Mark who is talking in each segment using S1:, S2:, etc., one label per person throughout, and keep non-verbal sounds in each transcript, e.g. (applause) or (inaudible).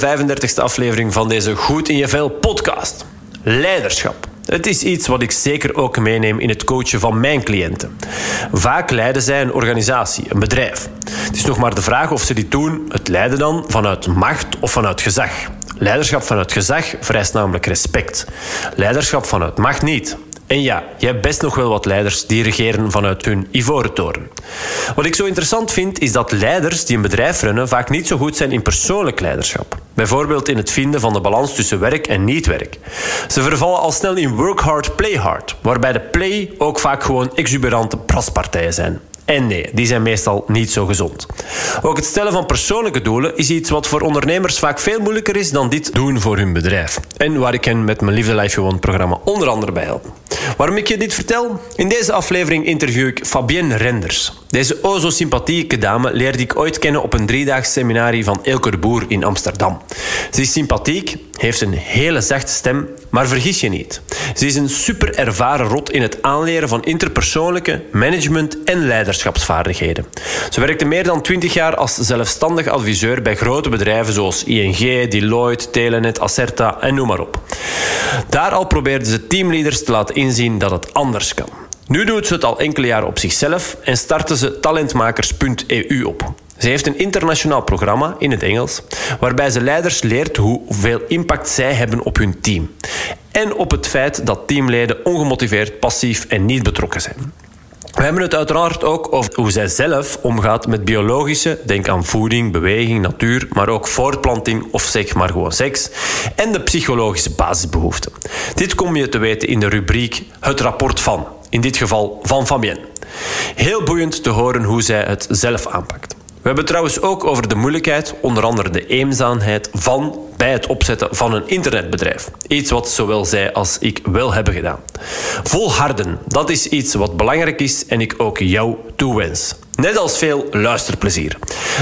S1: Welkom bij de 35e aflevering van deze Goed in je Vel podcast. Leiderschap. Het is iets wat ik zeker ook meeneem in het coachen van mijn cliënten. Vaak leiden zij een organisatie, een bedrijf. Het is nog maar de vraag of ze dit doen, het leiden dan vanuit macht of vanuit gezag. Leiderschap vanuit gezag vereist namelijk respect. Leiderschap vanuit macht niet. En ja, je hebt best nog wel wat leiders die regeren vanuit hun ivoren toren. Wat ik zo interessant vind, is dat leiders die een bedrijf runnen vaak niet zo goed zijn in persoonlijk leiderschap. Bijvoorbeeld in het vinden van de balans tussen werk en niet-werk. Ze vervallen al snel in work hard, play hard, waarbij de play ook vaak gewoon exuberante praspartijen zijn. En nee, die zijn meestal niet zo gezond. Ook het stellen van persoonlijke doelen is iets wat voor ondernemers vaak veel moeilijker is dan dit doen voor hun bedrijf. En waar ik hen met mijn Liefde Life You programma onder andere bij help. Waarom ik je dit vertel? In deze aflevering interview ik Fabienne Renders. Deze o zo sympathieke dame leerde ik ooit kennen op een driedaags seminarie van Elke Boer in Amsterdam. Ze is sympathiek, heeft een hele zachte stem, maar vergis je niet. Ze is een super ervaren rot in het aanleren van interpersoonlijke, management en leiderschapsvaardigheden. Ze werkte meer dan 20 jaar als zelfstandig adviseur bij grote bedrijven zoals ING, Deloitte, Telenet, Acerta en noem maar op. Daar al probeerde ze teamleaders te laten inzien dat het anders kan. Nu doet ze het al enkele jaren op zichzelf en startte ze talentmakers.eu op. Ze heeft een internationaal programma in het Engels, waarbij ze leiders leert hoeveel impact zij hebben op hun team. En op het feit dat teamleden ongemotiveerd, passief en niet betrokken zijn. We hebben het uiteraard ook over hoe zij zelf omgaat met biologische, denk aan voeding, beweging, natuur, maar ook voortplanting of zeg maar gewoon seks, en de psychologische basisbehoeften. Dit kom je te weten in de rubriek Het rapport van, in dit geval van Fabienne. Heel boeiend te horen hoe zij het zelf aanpakt. We hebben trouwens ook over de moeilijkheid, onder andere de eenzaamheid van bij het opzetten van een internetbedrijf. Iets wat zowel zij als ik wel hebben gedaan. Volharden, dat is iets wat belangrijk is en ik ook jou toewens. Net als veel luisterplezier.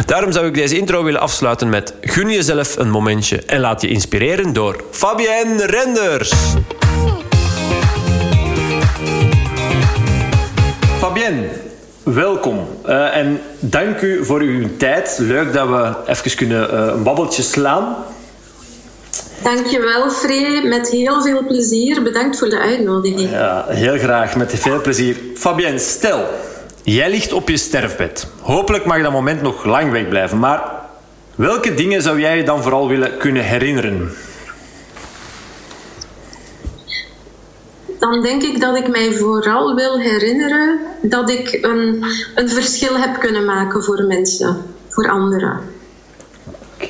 S1: Daarom zou ik deze intro willen afsluiten met gun jezelf een momentje en laat je inspireren door Fabienne Renders. Fabienne, welkom uh, en dank u voor uw tijd. Leuk dat we even kunnen uh, een babbeltje slaan.
S2: Dankjewel, Free. Met heel veel plezier. Bedankt voor de uitnodiging.
S1: Ja, heel graag. Met veel plezier. Fabienne, stel, jij ligt op je sterfbed. Hopelijk mag dat moment nog lang wegblijven. Maar welke dingen zou jij je dan vooral willen kunnen herinneren?
S2: Dan denk ik dat ik mij vooral wil herinneren dat ik een, een verschil heb kunnen maken voor mensen, voor anderen.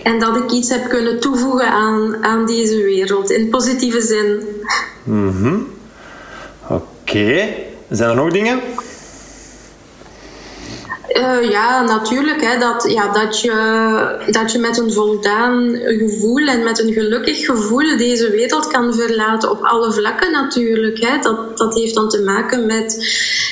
S2: En dat ik iets heb kunnen toevoegen aan, aan deze wereld, in positieve zin.
S1: Mm Oké. Zijn er nog dingen?
S2: Uh, ja, natuurlijk. Hè, dat, ja, dat, je, dat je met een voldaan gevoel en met een gelukkig gevoel deze wereld kan verlaten op alle vlakken natuurlijk. Hè. Dat, dat heeft dan te maken met,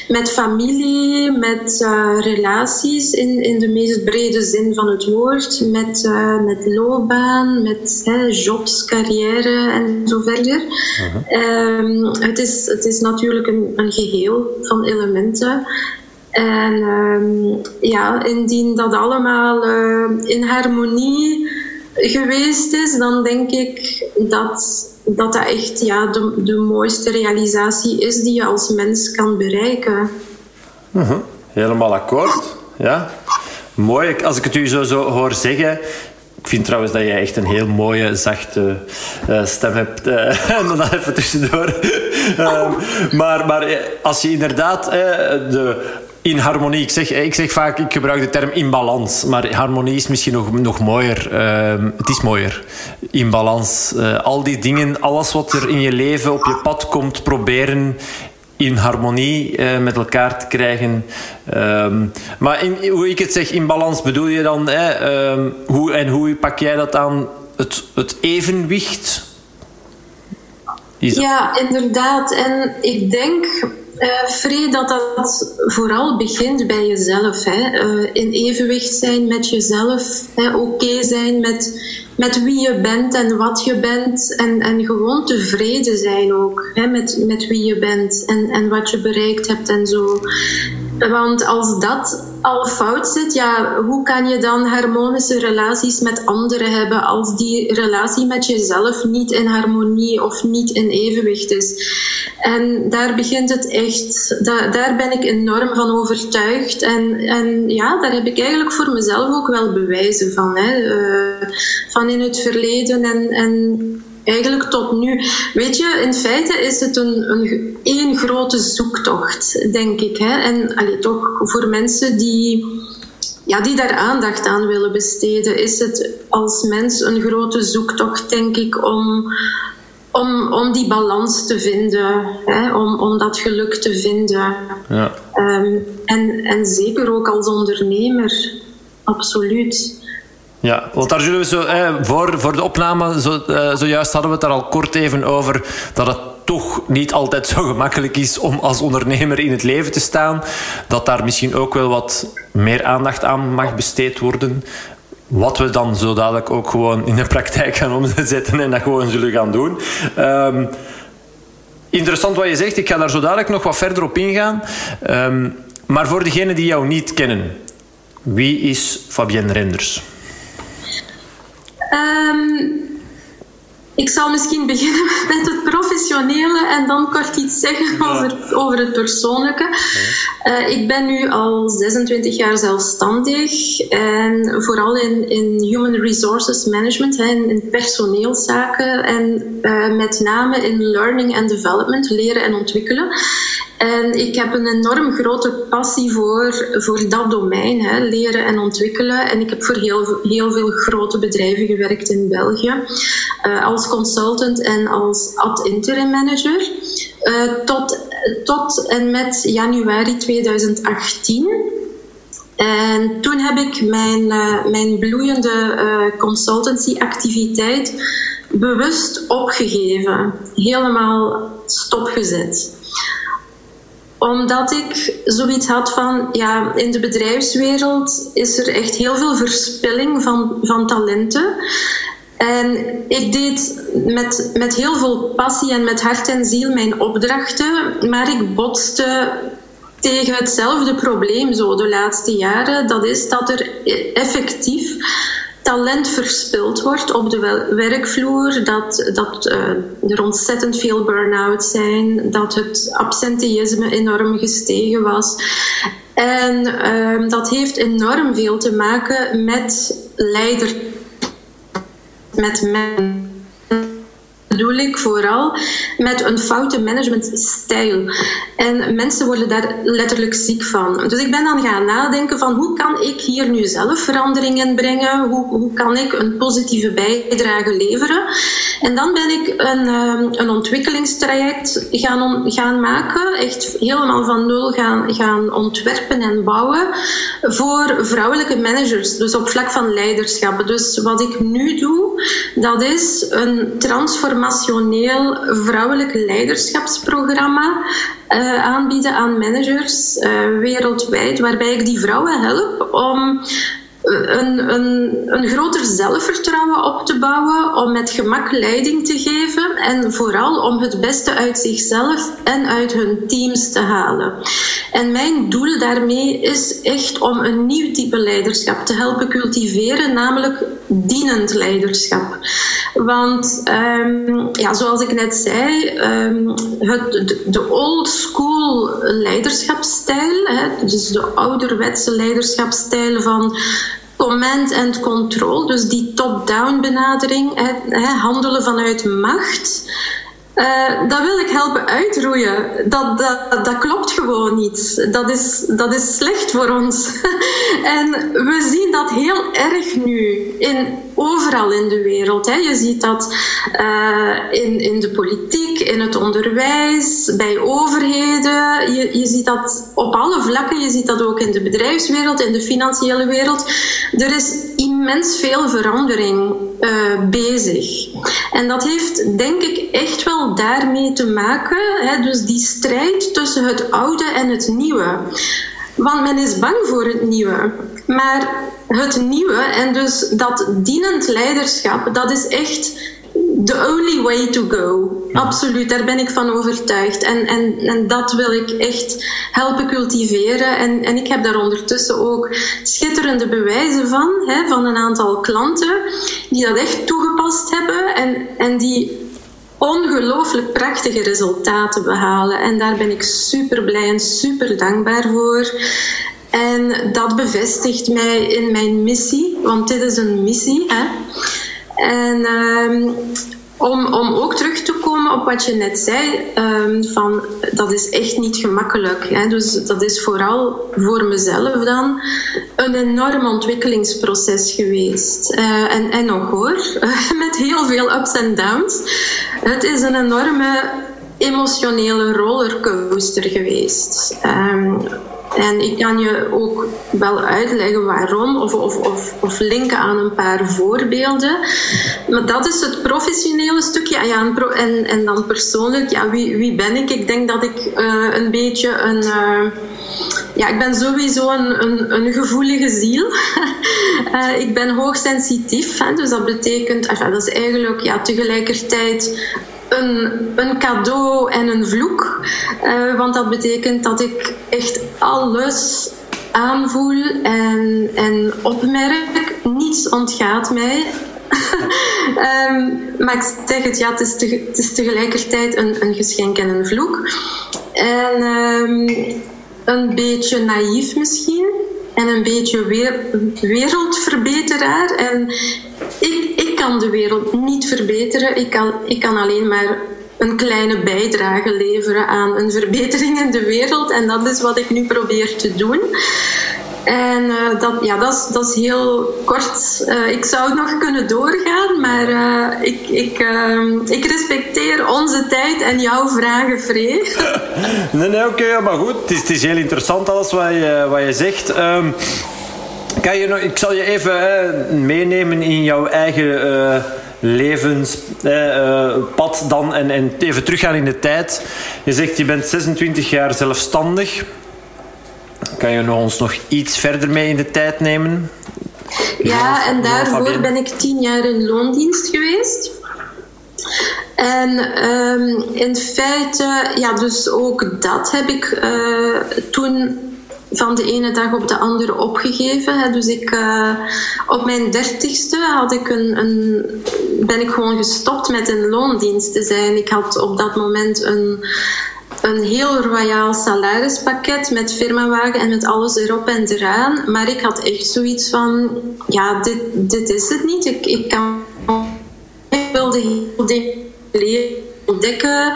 S2: met familie, met uh, relaties in, in de meest brede zin van het woord, met, uh, met loopbaan, met hè, jobs, carrière en zo verder. -huh. um, het, is, het is natuurlijk een, een geheel van elementen. En um, ja, indien dat allemaal uh, in harmonie geweest is, dan denk ik dat dat, dat echt ja, de, de mooiste realisatie is die je als mens kan bereiken.
S1: -huh. Helemaal akkoord. Ja. Mooi. Als ik het u zo, zo hoor zeggen, ik vind trouwens dat jij echt een heel mooie, zachte uh, stem hebt. Uh, (laughs) en dan even tussendoor. um, (laughs) maar, maar als je inderdaad de in harmonie. Ik zeg, ik zeg vaak, ik gebruik de term in balans. Maar harmonie is misschien nog, nog mooier. Uh, het is mooier. In balans. Uh, al die dingen, alles wat er in je leven op je pad komt, proberen in harmonie uh, met elkaar te krijgen. Um, maar in, hoe ik het zeg, in balans bedoel je dan... Um, hoe, en hoe pak jij dat aan? Het, het evenwicht?
S2: Ja, inderdaad. En ik denk uh, dat dat vooral begint bij jezelf. Hè. Uh, in evenwicht zijn met jezelf. Oké zijn met, met wie je bent en wat je bent. En, en gewoon tevreden zijn ook hè, met, met wie je bent en, en wat je bereikt hebt en zo. Want als dat al fout zit, ja, hoe kan je dan harmonische relaties met anderen hebben als die relatie met jezelf niet in harmonie of niet in evenwicht is? En daar begint het echt, da daar ben ik enorm van overtuigd. En, en ja, daar heb ik eigenlijk voor mezelf ook wel bewijzen van. Hè. Uh, van in het verleden en, en eigenlijk tot nu. Weet je, in feite is het een, een één grote zoektocht, denk ik. Hè? En allee, toch voor mensen die, ja, die daar aandacht aan willen besteden, is het als mens een grote zoektocht, denk ik, om, om, om die balans te vinden, hè? Om, om dat geluk te vinden. Ja. Um, en, en zeker ook als ondernemer, absoluut.
S1: Ja, want daar zullen we zo, eh, voor, voor de opname, zo, eh, zojuist hadden we het daar al kort even over, dat het toch niet altijd zo gemakkelijk is om als ondernemer in het leven te staan. Dat daar misschien ook wel wat meer aandacht aan mag besteed worden. Wat we dan zo dadelijk ook gewoon in de praktijk gaan omzetten en dat gewoon zullen gaan doen. Um, interessant wat je zegt, ik ga daar zo dadelijk nog wat verder op ingaan. Um, maar voor degenen die jou niet kennen, wie is Fabienne Renders?
S2: Um, ik zal misschien beginnen (laughs) met het professionele en dan kort iets zeggen over, over het persoonlijke. Uh, ik ben nu al 26 jaar zelfstandig en vooral in, in human resources management, in, in personeelszaken en uh, met name in learning and development, leren en ontwikkelen. En ik heb een enorm grote passie voor, voor dat domein, hè, leren en ontwikkelen. En ik heb voor heel, heel veel grote bedrijven gewerkt in België, uh, als consultant en als ad-interim manager. Uh, tot, tot en met januari 2018. En toen heb ik mijn, uh, mijn bloeiende consultancy-activiteit bewust opgegeven, helemaal stopgezet omdat ik zoiets had van, ja, in de bedrijfswereld is er echt heel veel verspilling van, van talenten. En ik deed met, met heel veel passie en met hart en ziel mijn opdrachten, maar ik botste tegen hetzelfde probleem zo de laatste jaren. Dat is dat er effectief talent verspild wordt op de werkvloer, dat, dat uh, er ontzettend veel burn-out zijn, dat het absenteïsme enorm gestegen was. En uh, dat heeft enorm veel te maken met leider, met men bedoel ik vooral met een foute managementstijl. En mensen worden daar letterlijk ziek van. Dus ik ben dan gaan nadenken van hoe kan ik hier nu zelf veranderingen brengen? Hoe, hoe kan ik een positieve bijdrage leveren? En dan ben ik een, ehm, een ontwikkelingstraject gaan, gaan maken. Echt helemaal van nul gaan, gaan ontwerpen en bouwen voor vrouwelijke managers. Dus op vlak van leiderschap. Dus wat ik nu doe, dat is een transformatie transformationeel vrouwelijk leiderschapsprogramma uh, aanbieden aan managers uh, wereldwijd, waarbij ik die vrouwen help om een, een, een groter zelfvertrouwen op te bouwen, om met gemak leiding te geven en vooral om het beste uit zichzelf en uit hun teams te halen. En mijn doel daarmee is echt om een nieuw type leiderschap te helpen cultiveren, namelijk dienend leiderschap. Want um, ja, zoals ik net zei, um, het, de, old school leiderschapsstijl, hè, dus de ouderwetse leiderschapsstijl van command and control, dus die top-down benadering, handelen vanuit macht. Uh, dat wil ik helpen uitroeien. Dat, dat, dat klopt gewoon niet. Dat is, dat is slecht voor ons. (laughs) en we zien dat heel erg nu in, overal in de wereld. Hè. Je ziet dat uh, in, in de politiek, in het onderwijs, bij overheden. Je, je ziet dat op alle vlakken. Je ziet dat ook in de bedrijfswereld, in de financiële wereld. Er is immens veel verandering uh, bezig. En dat heeft denk ik echt wel daarmee te maken. Hè, dus die strijd tussen het oude en het nieuwe. Want men is bang voor het nieuwe. Maar het nieuwe en dus dat dienend leiderschap, dat is echt the only way to go. Absoluut, daar ben ik van overtuigd. En, en, en dat wil ik echt helpen cultiveren. En, en ik heb daar ondertussen ook schitterende bewijzen van, hè, van een aantal klanten die dat echt toegepast hebben en, en die ongelooflijk prachtige resultaten behalen. En daar ben ik super blij en super dankbaar voor. En dat bevestigt mij in mijn missie, want dit is een missie. Hè? En um, om, om ook terug te komen op wat je net zei, um, van dat is echt niet gemakkelijk. Hè? Dus dat is vooral voor mezelf dan een enorm ontwikkelingsproces geweest. Uh, en, en nog hoor, (laughs) met heel veel ups en downs. Het is een enorme emotionele rollercoaster geweest. Um, en ik kan je ook wel uitleggen waarom, of, of, of, of linken aan een paar voorbeelden. Maar dat is het professionele stukje. Ja, en, en dan persoonlijk, ja, wie, wie ben ik? Ik denk dat ik uh, een beetje een. Uh, ja, ik ben sowieso een, een, een gevoelige ziel. uh, (laughs) ik ben hoogsensitief, hè, dus dat betekent, dat is eigenlijk ja, tegelijkertijd een, een cadeau en een vloek. Uh, want dat betekent dat ik echt alles aanvoel en, en opmerk. Niets ontgaat mij. um, (laughs) maar ik zeg het, ja, het is, te, is tegelijkertijd een, een geschenk en een vloek. En um, een beetje naïef misschien. En een beetje wereldverbeteraar. En ik, ik kan de wereld niet verbeteren. Ik kan, ik kan alleen maar een kleine bijdrage leveren aan een verbetering in de wereld. En dat is wat ik nu probeer te doen. En uh, dat, ja, dat, is, dat is heel kort. Uh, ik zou nog kunnen doorgaan, maar uh, ik, ik, ik respecteer onze tijd en jouw vragen, Free. (laughs)
S1: nee, nee, oké, maar goed. Het is, het is heel interessant alles wat je, wat je zegt. Um, kan je nog, ik zal je even meenemen in jouw eigen levenspad dan en, en even teruggaan in de tijd. Je zegt je bent 26 jaar zelfstandig. Kan je ons nog iets verder mee in de tijd nemen?
S2: Ja, en daarvoor ben ik tien jaar in loondienst geweest. En um, in feite, ja, dus ook dat heb ik uh, toen van de ene dag op de andere opgegeven. Dus ik, uh, op mijn dertigste had ik een, een, ben ik gewoon gestopt met in loondienst te zijn. Ik had op dat moment een een heel royaal salarispakket met firmawagen en met alles erop en eraan. Maar ik had echt zoiets van, ja, dit, dit is het niet. Ik, ik kan ik wilde heel dingen ontdekken.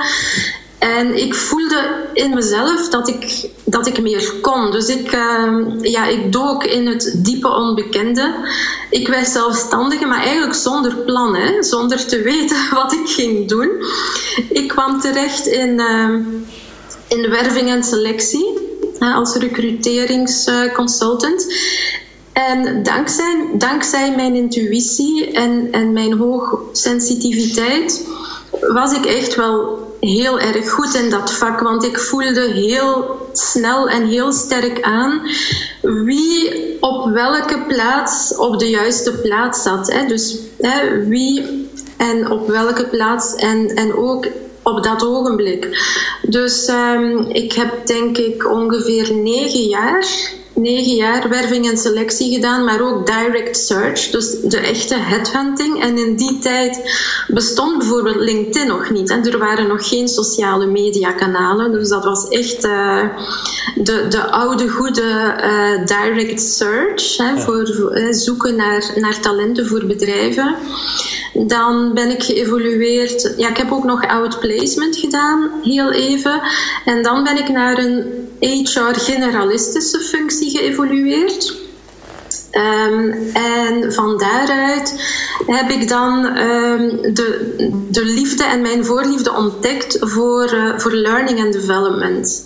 S2: En ik voelde in mezelf dat ik, dat ik meer kon. Dus ik, uh, ja, ik dook in het diepe onbekende. Ik werd zelfstandige, maar eigenlijk zonder plan, hè? zonder te weten (laughs) wat ik ging doen. Ik kwam terecht in, uh, in werving en selectie als recruteringsconsultant. En dankzij, dankzij mijn intuïtie en, en mijn hoogsensitiviteit was ik echt wel heel erg goed in dat vak. Want ik voelde heel snel en heel sterk aan wie op welke plaats op de juiste plaats zat. Hè. Dus hè, wie en op welke plaats en, en ook op dat ogenblik. Dus um, ik heb denk ik ongeveer negen jaar, negen jaar werving en selectie gedaan, maar ook direct search, dus de echte headhunting. En in die tijd bestond bijvoorbeeld LinkedIn nog niet. En er waren nog geen sociale mediakanalen, dus dat was echt uh, de, de oude goede uh, direct search, hè, voor uh, zoeken naar, naar talenten voor bedrijven. Dan ben ik geëvolueerd. Ja, ik heb ook nog outplacement gedaan, heel even. En dan ben ik naar een HR-generalistische functie geëvolueerd. Um, en van daaruit heb ik dan um, de, de liefde en mijn voorliefde ontdekt voor, uh, voor learning and development.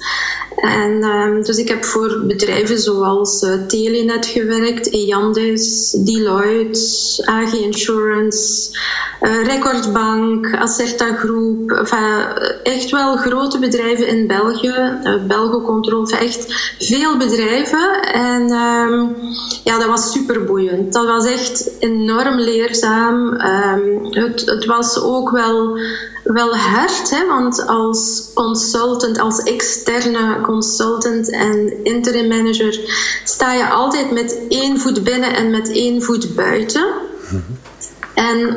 S2: En, ehm, dus ik heb voor bedrijven zoals uh, Telenet gewerkt, Eandis, Deloitte, AG Insurance, uh, Recordbank, Acerta Groep. Enfin, echt wel grote bedrijven in België, uh, Belgocontrol, echt veel bedrijven. En um, ja, dat was super boeiend. Dat was echt enorm leerzaam. Um, het, het was ook wel wel hard, hè, want als consultant, als externe consultant en interim manager sta je altijd met één voet binnen en met één voet buiten. En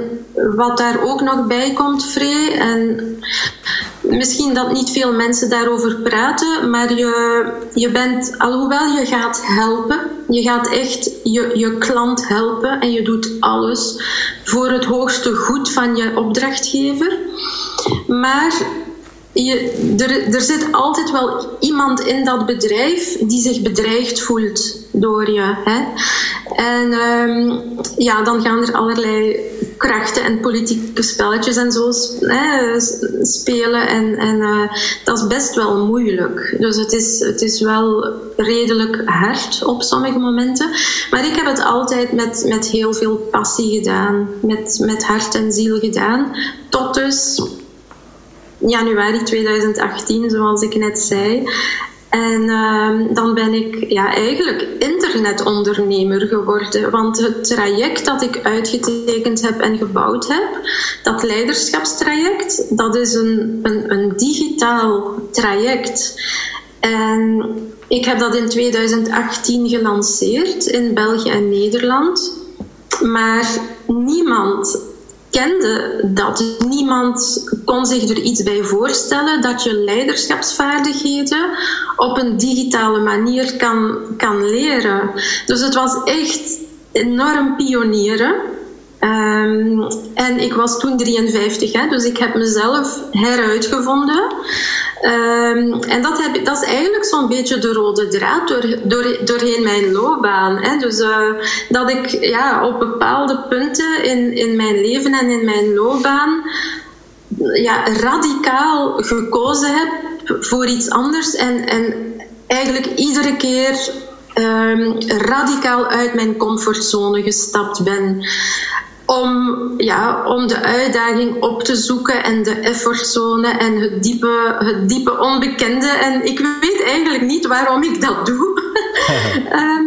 S2: wat daar ook nog bij komt, Free, en misschien dat niet veel mensen daarover praten, maar je, je bent, alhoewel je gaat helpen, je gaat echt je, je klant helpen en je doet alles voor het hoogste goed van je opdrachtgever. Maar je, er, er zit altijd wel iemand in dat bedrijf die zich bedreigd voelt door je. Hè? En um, ja, dan gaan er allerlei krachten en politieke spelletjes en zo spelen. En, en uh, dat is best wel moeilijk. Dus het is, het is wel redelijk hard op sommige momenten. Maar ik heb het altijd met, met heel veel passie gedaan. Met, met hart en ziel gedaan. Tot dus januari 2018, zoals ik net zei. En uh, dan ben ik ja, eigenlijk internetondernemer geworden. Want het traject dat ik uitgetekend heb en gebouwd heb, dat leiderschapstraject, dat is een, een, een digitaal traject. En ik heb dat in 2018 gelanceerd in België en Nederland. Maar niemand kende dat. Niemand kon zich er iets bij voorstellen dat je leiderschapsvaardigheden op een digitale manier kan, kan leren. Dus het was echt enorm pionieren. Um, en ik was toen 53, hè, dus ik heb mezelf heruitgevonden. Um, en dat, heb, dat is eigenlijk zo'n beetje de rode draad door, door, doorheen mijn loopbaan. Hè. Dus uh, dat ik ja, op bepaalde punten in, in mijn leven en in mijn loopbaan ja, radicaal gekozen heb voor iets anders. En, en eigenlijk iedere keer um, radicaal uit mijn comfortzone gestapt ben om, ja, om de uitdaging op te zoeken en de effortzone en het diepe, het diepe onbekende. En ik weet eigenlijk niet waarom ik dat doe. um, (laughs) (laughs) ik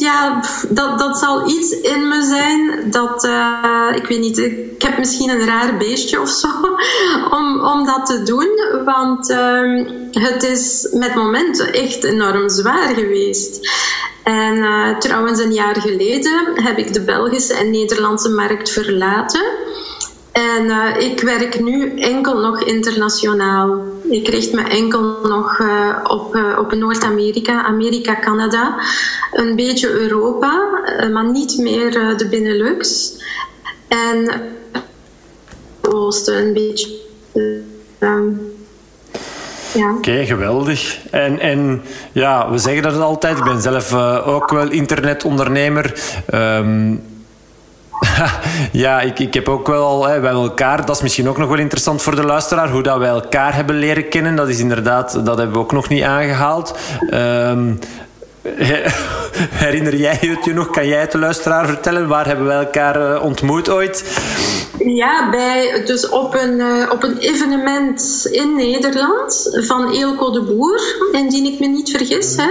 S2: ja, dat, dat zal iets in me zijn. Dat, uh, ik weet niet, ik heb misschien een raar beestje of zo (laughs) om, om dat te doen. Want uh, het is met momenten echt enorm zwaar geweest. En uh, trouwens, een jaar geleden heb ik de Belgische en Nederlandse markt verlaten. En uh, ik werk nu enkel nog internationaal. Ik richt me enkel nog uh, op, uh, op Noord-Amerika, Amerika, Canada, een beetje Europa, maar niet meer de Benelux. En Oosten een beetje.
S1: Ja. Oké, geweldig. En, en ja, we zeggen dat altijd. Ik ben zelf ook wel internetondernemer. Um, (laughs) ja, ik, ik heb ook wel hè, wij elkaar, dat is misschien ook nog wel interessant voor de luisteraar, hoe dat wij elkaar hebben leren kennen. Dat is inderdaad, dat hebben we ook nog niet aangehaald. Um, (laughs) herinner jij het je nog? Kan jij het de luisteraar vertellen? Waar hebben wij elkaar uh, ontmoet ooit?
S2: Ja, bij, dus op een, uh, op een evenement in Nederland van Eelco de Boer, indien ik me niet vergis. Hè.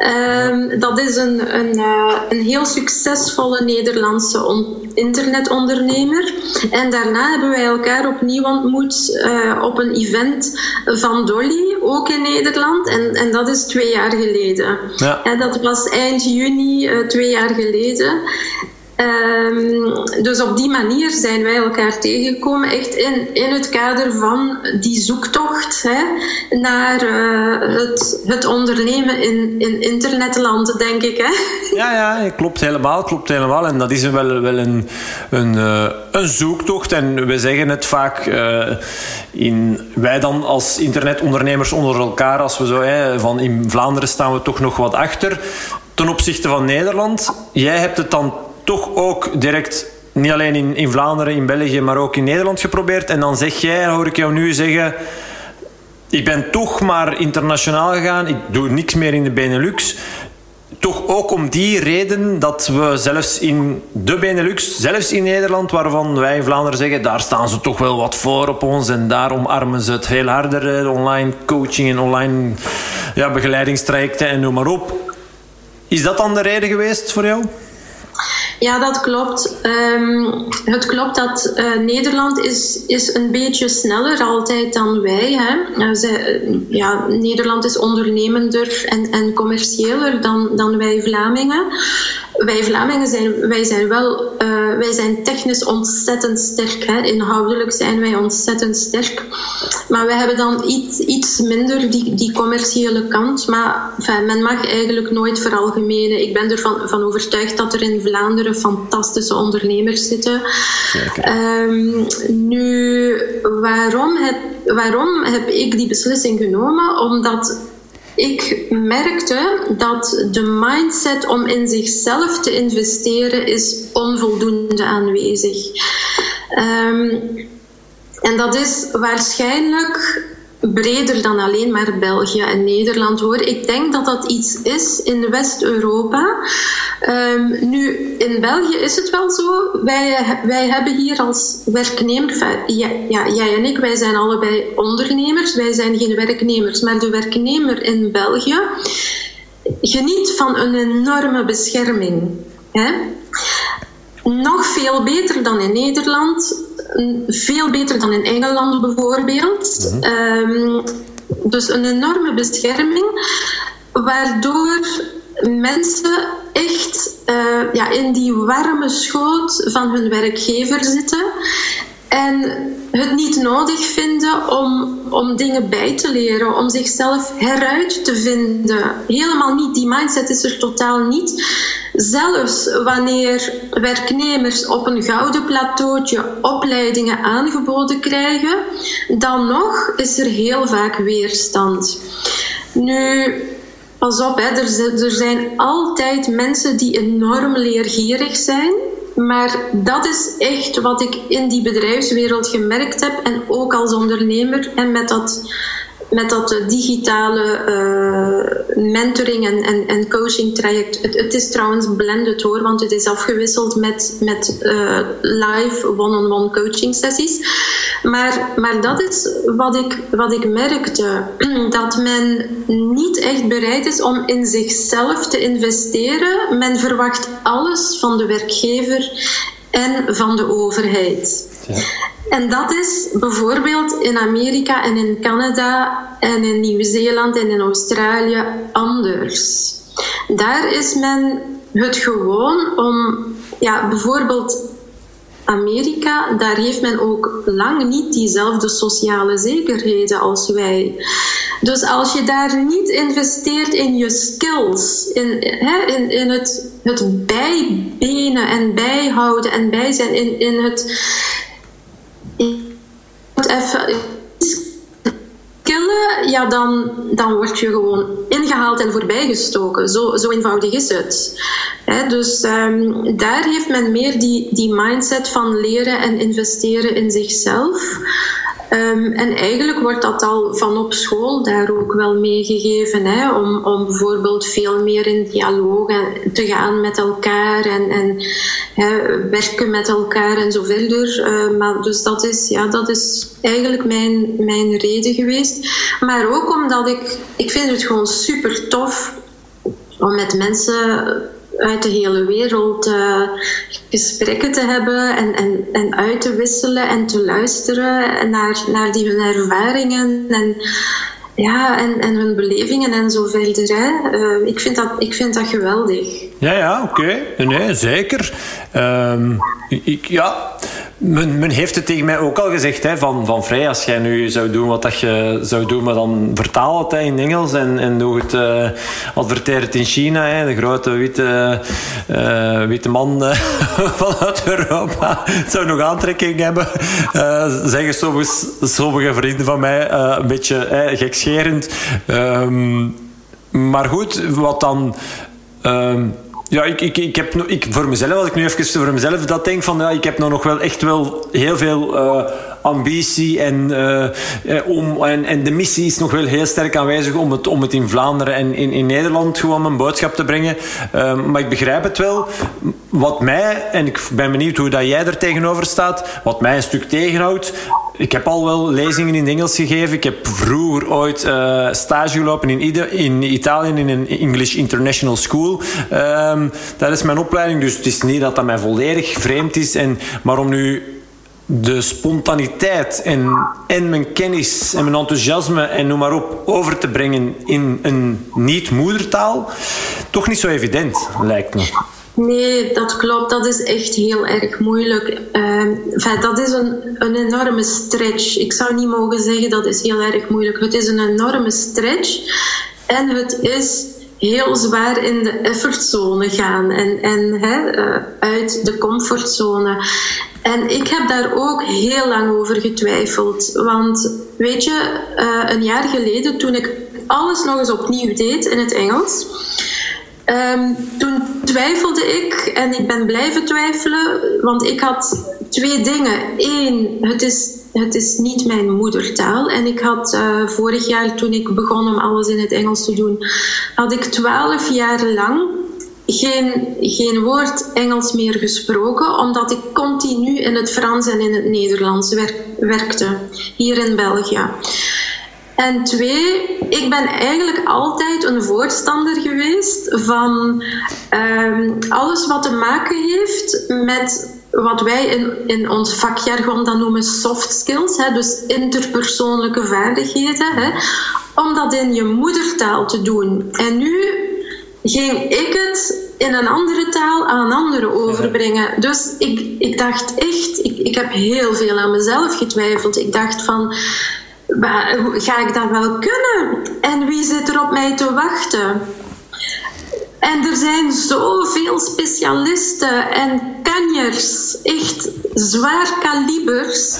S2: Uh, dat is een, een, uh, een heel succesvolle Nederlandse internetondernemer. En daarna hebben wij elkaar opnieuw ontmoet uh, op een event van Dolly, ook in Nederland. En, en dat is twee jaar geleden. Ja. En dat was eind juni, twee jaar geleden. Um, dus op die manier zijn wij elkaar tegengekomen, echt in, in het kader van die zoektocht hè, naar uh, het, het ondernemen in, in internetland, denk ik. Hè?
S1: Ja, ja, klopt helemaal, klopt helemaal. En dat is wel, wel een, een, uh, een zoektocht. En we zeggen het vaak, uh, in, wij dan als internetondernemers onder elkaar, als we zo, hè, van in Vlaanderen staan we toch nog wat achter ten opzichte van Nederland. Jij hebt het dan toch ook direct niet alleen in, in Vlaanderen, in België, maar ook in Nederland geprobeerd. En dan zeg jij, hoor ik jou nu zeggen, ik ben toch maar internationaal gegaan. Ik doe niks meer in de Benelux. Toch ook om die reden dat we zelfs in de Benelux, zelfs in Nederland, waarvan wij in Vlaanderen zeggen, daar staan ze toch wel wat voor op ons en daar omarmen ze het heel harder, online coaching en online ja, begeleidingstrajecten en noem maar op. Is dat dan de reden geweest voor jou?
S2: Ja, dat klopt. Um, het klopt dat uh, Nederland is, is een beetje sneller altijd dan wij. Hè. Uh, ze, ja, Nederland is ondernemender en, en commerciëler dan, dan wij Vlamingen wij Vlamingen zijn, wij zijn wel, wij zijn technisch ontzettend sterk. Hè. Inhoudelijk zijn wij ontzettend sterk. Maar we hebben dan iets, iets minder die, die commerciële kant. Maar enfin, men mag eigenlijk nooit veralgemenen. Ik ben ervan van overtuigd dat er in Vlaanderen fantastische ondernemers zitten. Um, nu, waarom heb, waarom heb ik die beslissing genomen? Omdat ik merkte dat de mindset om in zichzelf te investeren is onvoldoende aanwezig. Um, en dat is waarschijnlijk breder dan alleen maar België en Nederland hoor. Ik denk dat dat iets is in West-Europa. Um, nu, in België is het wel zo. Wij, wij hebben hier als werknemer, ja, jij en ik, wij zijn allebei ondernemers. Wij zijn geen werknemers, maar de werknemer in België geniet van een enorme bescherming. Hè? Nog veel beter dan in Nederland veel beter dan in Engeland bijvoorbeeld. Mhm. Ehm, dus een enorme bescherming, waardoor mensen echt uh, ja, in die warme schoot van hun werkgever zitten. En het niet nodig vinden om, om dingen bij te leren, om zichzelf heruit te vinden. Helemaal niet, die mindset is er totaal niet. Zelfs wanneer werknemers op een gouden plateautje opleidingen aangeboden krijgen, dan nog is er heel vaak weerstand. Nu, pas op, hè, er, er zijn altijd mensen die enorm leergierig zijn. Maar dat is echt wat ik in die bedrijfswereld gemerkt heb en ook als ondernemer en met dat met dat eh, digitale uh, mentoring en, en, coaching traject. Het, het, is trouwens blended hoor, want het is afgewisseld met, met uh, live one-on-one coaching sessies. Maar, maar dat is wat ik, wat ik merkte. (clears throat) Dat men niet echt bereid is om in zichzelf te investeren. Men verwacht alles van de werkgever en van de overheid. Ja. En dat is bijvoorbeeld in Amerika en in Canada en in Nieuw-Zeeland en in Australië anders. Daar is men het gewoon om, ja, bijvoorbeeld Amerika, daar heeft men ook lang niet diezelfde sociale zekerheden als wij. Dus als je daar niet investeert in je skills, in, hè, in, in het, het bijbenen en bijhouden en bij zijn, in, in het even killen, ja, dan, dan word je gewoon ingehaald en voorbijgestoken. Zo, zo eenvoudig is het. dus um, daar heeft men meer die, die mindset van leren en investeren in zichzelf. Um, en eigenlijk wordt dat al van op school daar ook wel meegegeven, hè, om, om bijvoorbeeld veel meer in dialoog te gaan met elkaar en, en hè, werken met elkaar en zo verder. Uh, maar dus dat is, ja, dat is eigenlijk mijn, mijn reden geweest. Maar ook omdat ik, ik vind het gewoon super tof om met mensen uit de hele wereld uh, gesprekken te hebben en, en, en uit te wisselen en te luisteren naar, naar die hun ervaringen en, ja, en, en hun belevingen en zo verder. Hè. Uh, ik, vind dat, ik vind dat geweldig.
S1: Ja, ja, oké. Nee, zeker. Um, ik, ja, men, men, heeft het tegen mij ook al gezegd, hè, van, van vrij, als jij nu zou doen wat dat je zou doen, maar dan vertaal het hè, in Engels en, en doe het, uh, in China, hè, de grote witte, uh, witte man (laughs) uh, vanuit Europa. Zou nog aantrekking hebben, zeggen sommige, sommige vrienden van mij, een beetje gekscherend. Um, maar goed, wat dan... Um, Ja, ik, ik, ik heb ik, voor mezelf, als ik nu even voor mezelf dat denk, van ja, ik heb nou nog wel echt wel heel veel uh, ambitie en, uh, om, en, en de missie is nog wel heel sterk aanwezig om het, om het in Vlaanderen en in, in Nederland gewoon mijn boodschap te brengen. Uh, maar ik begrijp het wel. Wat mij, en ik ben benieuwd hoe dat jij er tegenover staat, wat mij een stuk tegenhoudt. Ik heb al wel lezingen in het Engels gegeven. Ik heb vroeger ooit uh, stage gelopen in, in Italië in een English International School. Um, dat is mijn opleiding, dus het is niet dat dat mij volledig vreemd is. En, maar om nu de spontaniteit en, en mijn kennis en mijn enthousiasme en noem maar op over te brengen in een niet-moedertaal, toch niet zo evident, lijkt me.
S2: Nee, dat klopt. Dat is echt heel erg moeilijk. Uh, dat is een, een enorme stretch. Ik zou niet mogen zeggen dat is heel erg moeilijk. Het is een enorme stretch. En het is heel zwaar in de effortzone gaan en, en hè, uh, uit de comfortzone. En ik heb daar ook heel lang over getwijfeld. Want weet je, uh, een jaar geleden toen ik alles nog eens opnieuw deed in het Engels. Um, toen twijfelde ik en ik ben blijven twijfelen, want ik had twee dingen. Eén, het is, het is niet mijn moedertaal. En ik had uh, vorig jaar, toen ik begon om alles in het Engels te doen, had ik twaalf jaar lang geen, geen woord Engels meer gesproken, omdat ik continu in het Frans en in het Nederlands wer werkte, hier in België. En twee, ik ben eigenlijk altijd een voorstander geweest van um, alles wat te maken heeft met wat wij in, in ons vakjargon dan noemen soft skills, hè, dus interpersoonlijke vaardigheden, hè, om dat in je moedertaal te doen. En nu ging ik het in een andere taal aan anderen overbrengen. Dus ik, ik dacht echt, ik, ik heb heel veel aan mezelf getwijfeld. Ik dacht van, ga ik dat wel kunnen? En wie zit er op mij te wachten? En er zijn zoveel specialisten en kanjers, echt zwaar kalibers.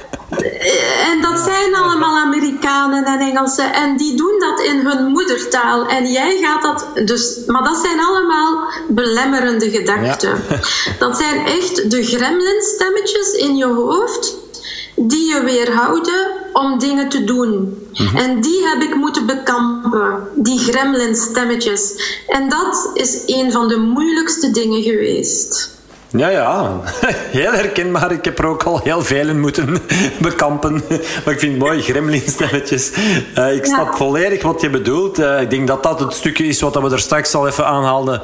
S2: (laughs) en dat zijn allemaal Amerikanen en Engelsen en die doen dat in hun moedertaal. En jij gaat dat dus, maar dat zijn allemaal belemmerende gedachten. (laughs) Dat zijn echt de gremlin-stemmetjes in je hoofd die je weerhouden om dingen te doen. Mhm. En die heb ik moeten bekampen, die gremlin-stemmetjes. En dat is een van de moeilijkste dingen geweest.
S1: Ja, ja, (laughs) heel herkenbaar. Ik heb er ook al heel veel in moeten (laughs) bekampen. Maar ik vind het mooi, gremlinstemmetjes. Uh, ik snap volledig wat je bedoelt. Uh, ik denk dat dat het stukje is wat we er straks al even aanhaalden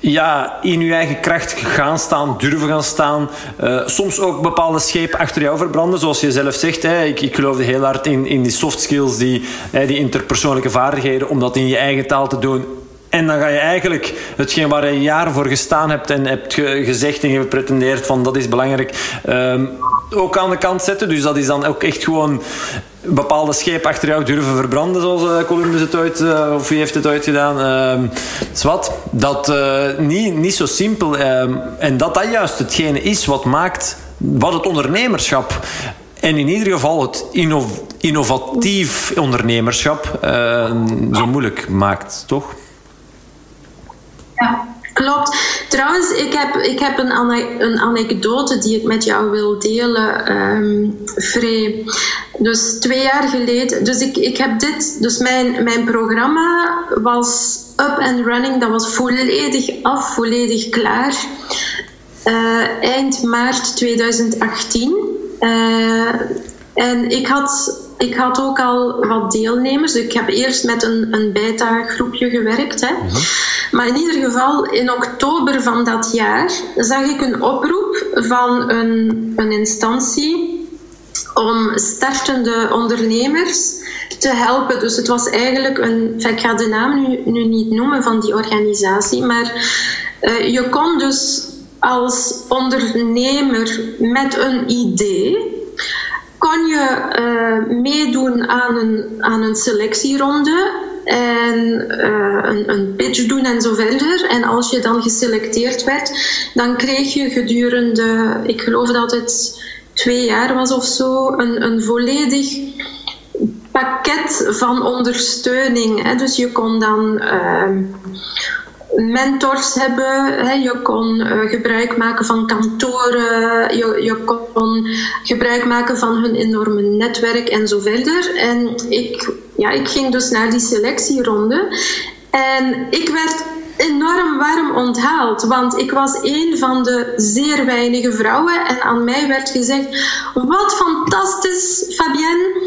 S1: ja, in je eigen kracht gaan staan, durven gaan staan. Uh, soms ook bepaalde schepen achter jou verbranden, zoals je zelf zegt. Hè. Ik, ik geloofde heel hard in, in die soft skills, die, hè, die interpersoonlijke vaardigheden, om dat in je eigen taal te doen. En dan ga je eigenlijk hetgeen waar je jaren voor gestaan hebt en hebt gezegd en gepretendeerd van dat is belangrijk, um, ook aan de kant zetten. Dus dat is dan ook echt gewoon bepaalde schepen achter jou durven verbranden, zoals uh, Columbus het ooit, uh, of wie heeft het ooit gedaan. Uh, wat, dat uh, niet, niet zo simpel. Ehm, en dat dat juist hetgene is wat maakt, wat het ondernemerschap en in ieder geval het innovatief ondernemerschap zo moeilijk maakt, toch?
S2: Ja, klopt. Trouwens, ik heb, ik heb een, een anekdote die ik met jou wil delen, um, Free. Dus twee jaar geleden, dus ik, ik heb dit, dus mijn, mijn programma was up and running, dat was volledig af, volledig klaar. Uh, eind maart 2018. Uh, eh, en ik had ik had ook al wat deelnemers. Ik heb eerst met een, een beta-groepje gewerkt. Hè. Mhm. Maar in ieder geval, in oktober van dat jaar zag ik een oproep van een, een instantie om startende ondernemers te helpen. Dus het was eigenlijk een. Ik ga de naam nu, nu niet noemen van die organisatie, maar uh, je kon dus als ondernemer met een idee kon je uh, meedoen aan een, aan een selectieronde en uh, een, een pitch doen en zo verder. En als je dan geselecteerd werd, dan kreeg je gedurende, ik geloof dat het twee jaar was of zo, een, een volledig pakket van ondersteuning. Hè. Dus je kon dan. Uh, mentors hebben. Hè. Je kon uh, gebruik maken van kantoren, je, je kon gebruik maken van hun enorme netwerk en zo verder. En ik, ja, ik ging dus naar die selectieronde. En ik werd enorm warm onthaald, want ik was een van de zeer weinige vrouwen en aan mij werd gezegd: Wat fantastisch, Fabienne.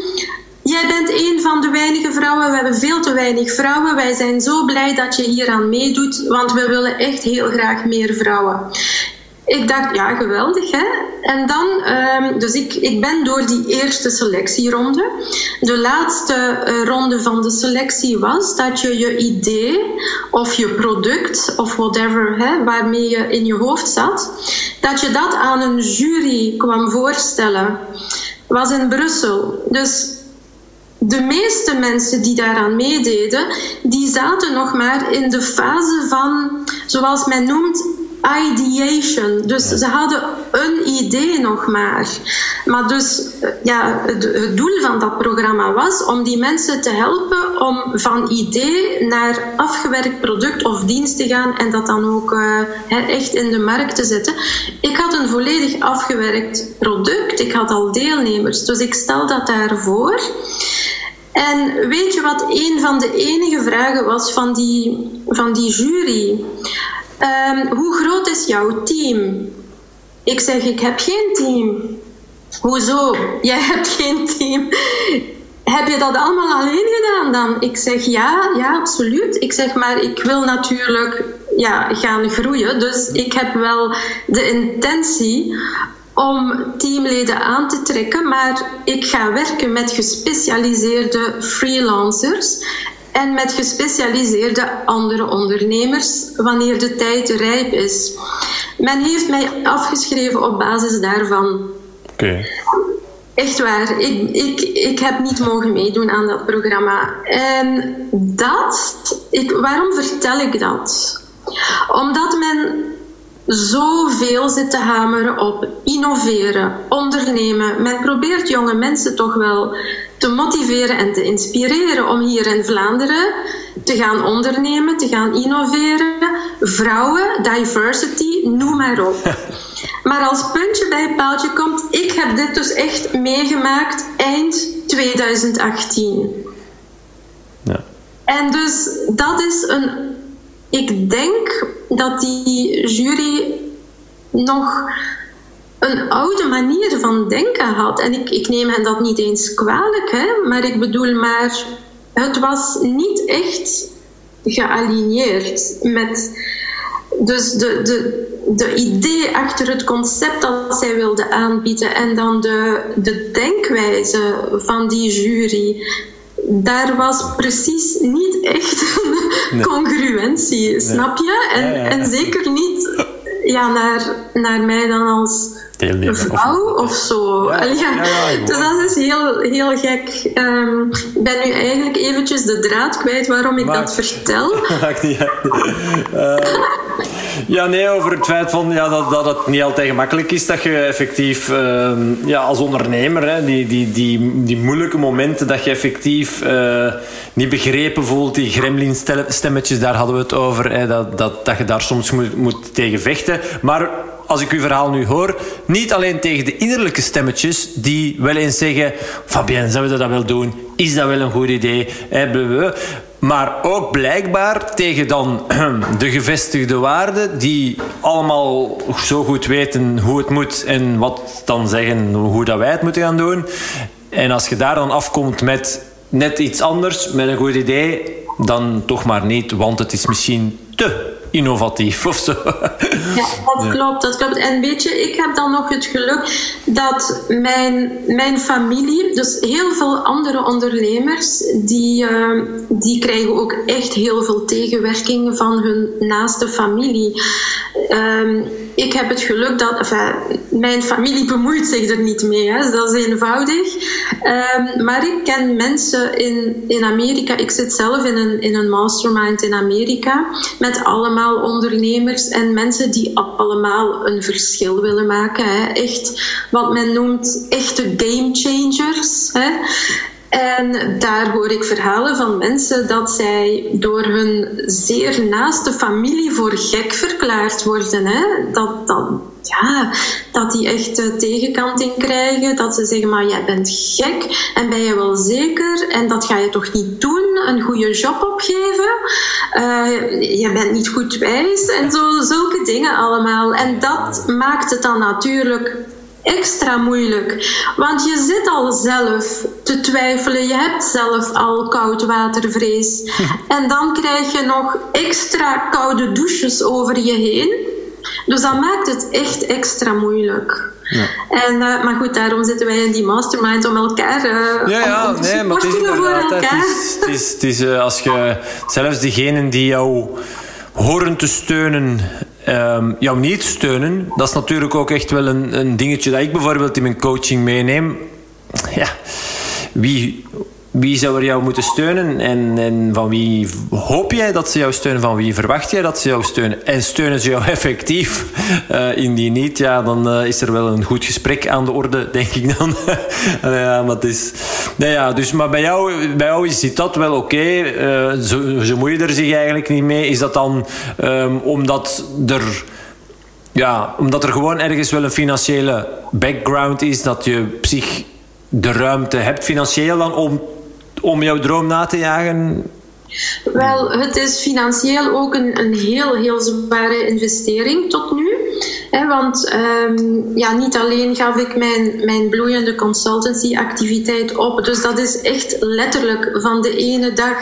S2: Jij bent een van de weinige vrouwen. We hebben veel te weinig vrouwen. Wij zijn zo blij dat je hier aan meedoet, want we willen echt heel graag meer vrouwen. Ik dacht, ja, geweldig hè. En dan, um, dus ik, ik ben door die eerste selectieronde. De laatste uh, ronde van de selectie was dat je je idee of je product of whatever hè, waarmee je in je hoofd zat, dat je dat aan een jury kwam voorstellen. Was in Brussel. Dus de meeste mensen die daaraan meededen, die zaten nog maar in de fase van, zoals men noemt, ideation. Dus ze hadden een idee nog maar. Maar dus ja, het, het, doel van dat programma was om die mensen te helpen om van idee naar afgewerkt product of dienst te gaan en dat dan ook uh, echt in de markt te zetten. Ik had een volledig afgewerkt product. Ik had al deelnemers. Dus ik stel dat daarvoor. En weet je wat een van de enige vragen was van die, van die jury? Um, hoe groot is jouw team? Ik zeg, ik heb geen team. Hoezo? Jij (laughs) hebt geen team. Heb je dat allemaal alleen gedaan dan? Ik zeg ja, ja, absoluut. Ik zeg maar, ik wil natuurlijk ja, gaan groeien. Dus ik heb wel de intentie om teamleden aan te trekken, maar ik ga werken met gespecialiseerde freelancers en met gespecialiseerde andere ondernemers wanneer de tijd rijp is. Men heeft mij afgeschreven op basis daarvan.
S1: Oké.
S2: Echt waar, ik, ik, ik heb niet mogen meedoen aan dat programma. En dat, ik, waarom vertel ik dat? Omdat men zoveel zit te hameren op innoveren, ondernemen. Men probeert jonge mensen toch wel te motiveren en te inspireren om hier in Vlaanderen te gaan ondernemen, te gaan innoveren. Vrouwen, diversity, noem maar op. (laughs) Maar als puntje bij het paaltje komt, ik heb dit dus echt meegemaakt eind 2018.
S1: Ja.
S2: En dus dat is een. Ik denk dat die jury nog een oude manier van denken had. En ik, ik neem hen dat niet eens kwalijk, hè, maar ik bedoel maar, het was niet echt gealigneerd met. Dus de, de, de idee achter het concept dat zij wilden aanbieden en dan de, de denkwijze van die jury, daar was precies niet echt een congruentie, snap je? En, en zeker niet ja, naar, naar mij dan als vrouw of, zo. Ja, ja, dus dat is heel, heel gek. Um, ik ben nu eigenlijk eventjes de draad kwijt waarom ik dat vertel. (laughs) Maakt niet
S1: uh, (laughs) ja, nee, over het feit van, ja, dat, dat het niet altijd gemakkelijk is dat je effectief uh, ja, als ondernemer, hè, die, die, die, die moeilijke momenten, dat je effectief uh, niet begrepen voelt, die gremlin-stemmetjes, daar hadden we het over, hè, dat, dat, dat je daar soms moet, moet tegen vechten. Maar als ik uw verhaal nu hoor, niet alleen tegen de innerlijke stemmetjes die wel eens zeggen: Fabien, zouden we dat wel doen? Is dat wel een goed idee? Maar ook blijkbaar tegen dan (clears throat) de gevestigde waarden die allemaal zo goed weten hoe het moet en wat dan zeggen hoe dat wij het moeten gaan doen. En als je daar dan afkomt met net iets anders, met een goed idee, dan toch maar niet, want het is misschien te innovatief of zo. (laughs)
S2: Ja, dat klopt, dat klopt. En weet je, ik heb dan nog het geluk dat mijn, mijn familie, dus heel veel andere ondernemers, die, uh, die krijgen ook echt heel veel tegenwerking van hun naaste familie. Uh, ik heb het geluk dat mijn familie bemoeit zich er niet mee, hè. dat is eenvoudig. Um, maar ik ken mensen in, in Amerika, ik zit zelf in een, in een mastermind in Amerika, met allemaal ondernemers en mensen die allemaal een verschil willen maken. Hè. Echt wat men noemt echte game changers. Hè. En daar hoor ik verhalen van mensen dat zij door hun zeer naaste familie voor gek verklaard worden. Hè? Dat, dat, ja, dat die echt de tegenkanting krijgen. Dat ze zeggen, maar jij bent gek en ben je wel zeker? En dat ga je toch niet doen? Een goede job opgeven? Uh, je bent niet goed wijs? En zo, zulke dingen allemaal. En dat maakt het dan natuurlijk extra moeilijk. Want je zit al zelf te twijfelen. Je hebt zelf al koudwatervrees. (laughs) en dan krijg je nog extra koude douches over je heen. Dus dat maakt het echt extra moeilijk. Ja. En, uh, maar goed, daarom zitten wij in die mastermind om elkaar uh, ja, ja, om, nee, maar het is voor elkaar.
S1: Het is, het is, uh, als je zelfs diegenen die jou horen te steunen um, jou niet steunen, dat is natuurlijk ook echt wel een, een dingetje dat ik bijvoorbeeld in mijn coaching meeneem. Ja, wie, wie zou er jou moeten steunen en, en van wie hoop jij dat ze jou steunen? Van wie verwacht jij dat ze jou steunen? En steunen ze jou (laughs) effectief? Uh, indien niet, ja, dan uh, is er wel een goed gesprek aan de orde, (laughs) denk ik dan. (laughs) ja, maar het is... Nee, ja, dus, maar bij jou, bij jou is dat wel oké. Okay. Moet je er zich eigenlijk niet mee. Is dat dan um, omdat er... Ja, omdat er gewoon ergens wel een financiële background is, dat je zich de ruimte hebt financieel dan om om jouw droom na te jagen?
S2: Wel, het is financieel ook een, een heel, heel zware investering tot nu. want um, ja, niet alleen gaf ik mijn, mijn bloeiende consultancy-activiteit op. Dus dat is echt letterlijk van de ene dag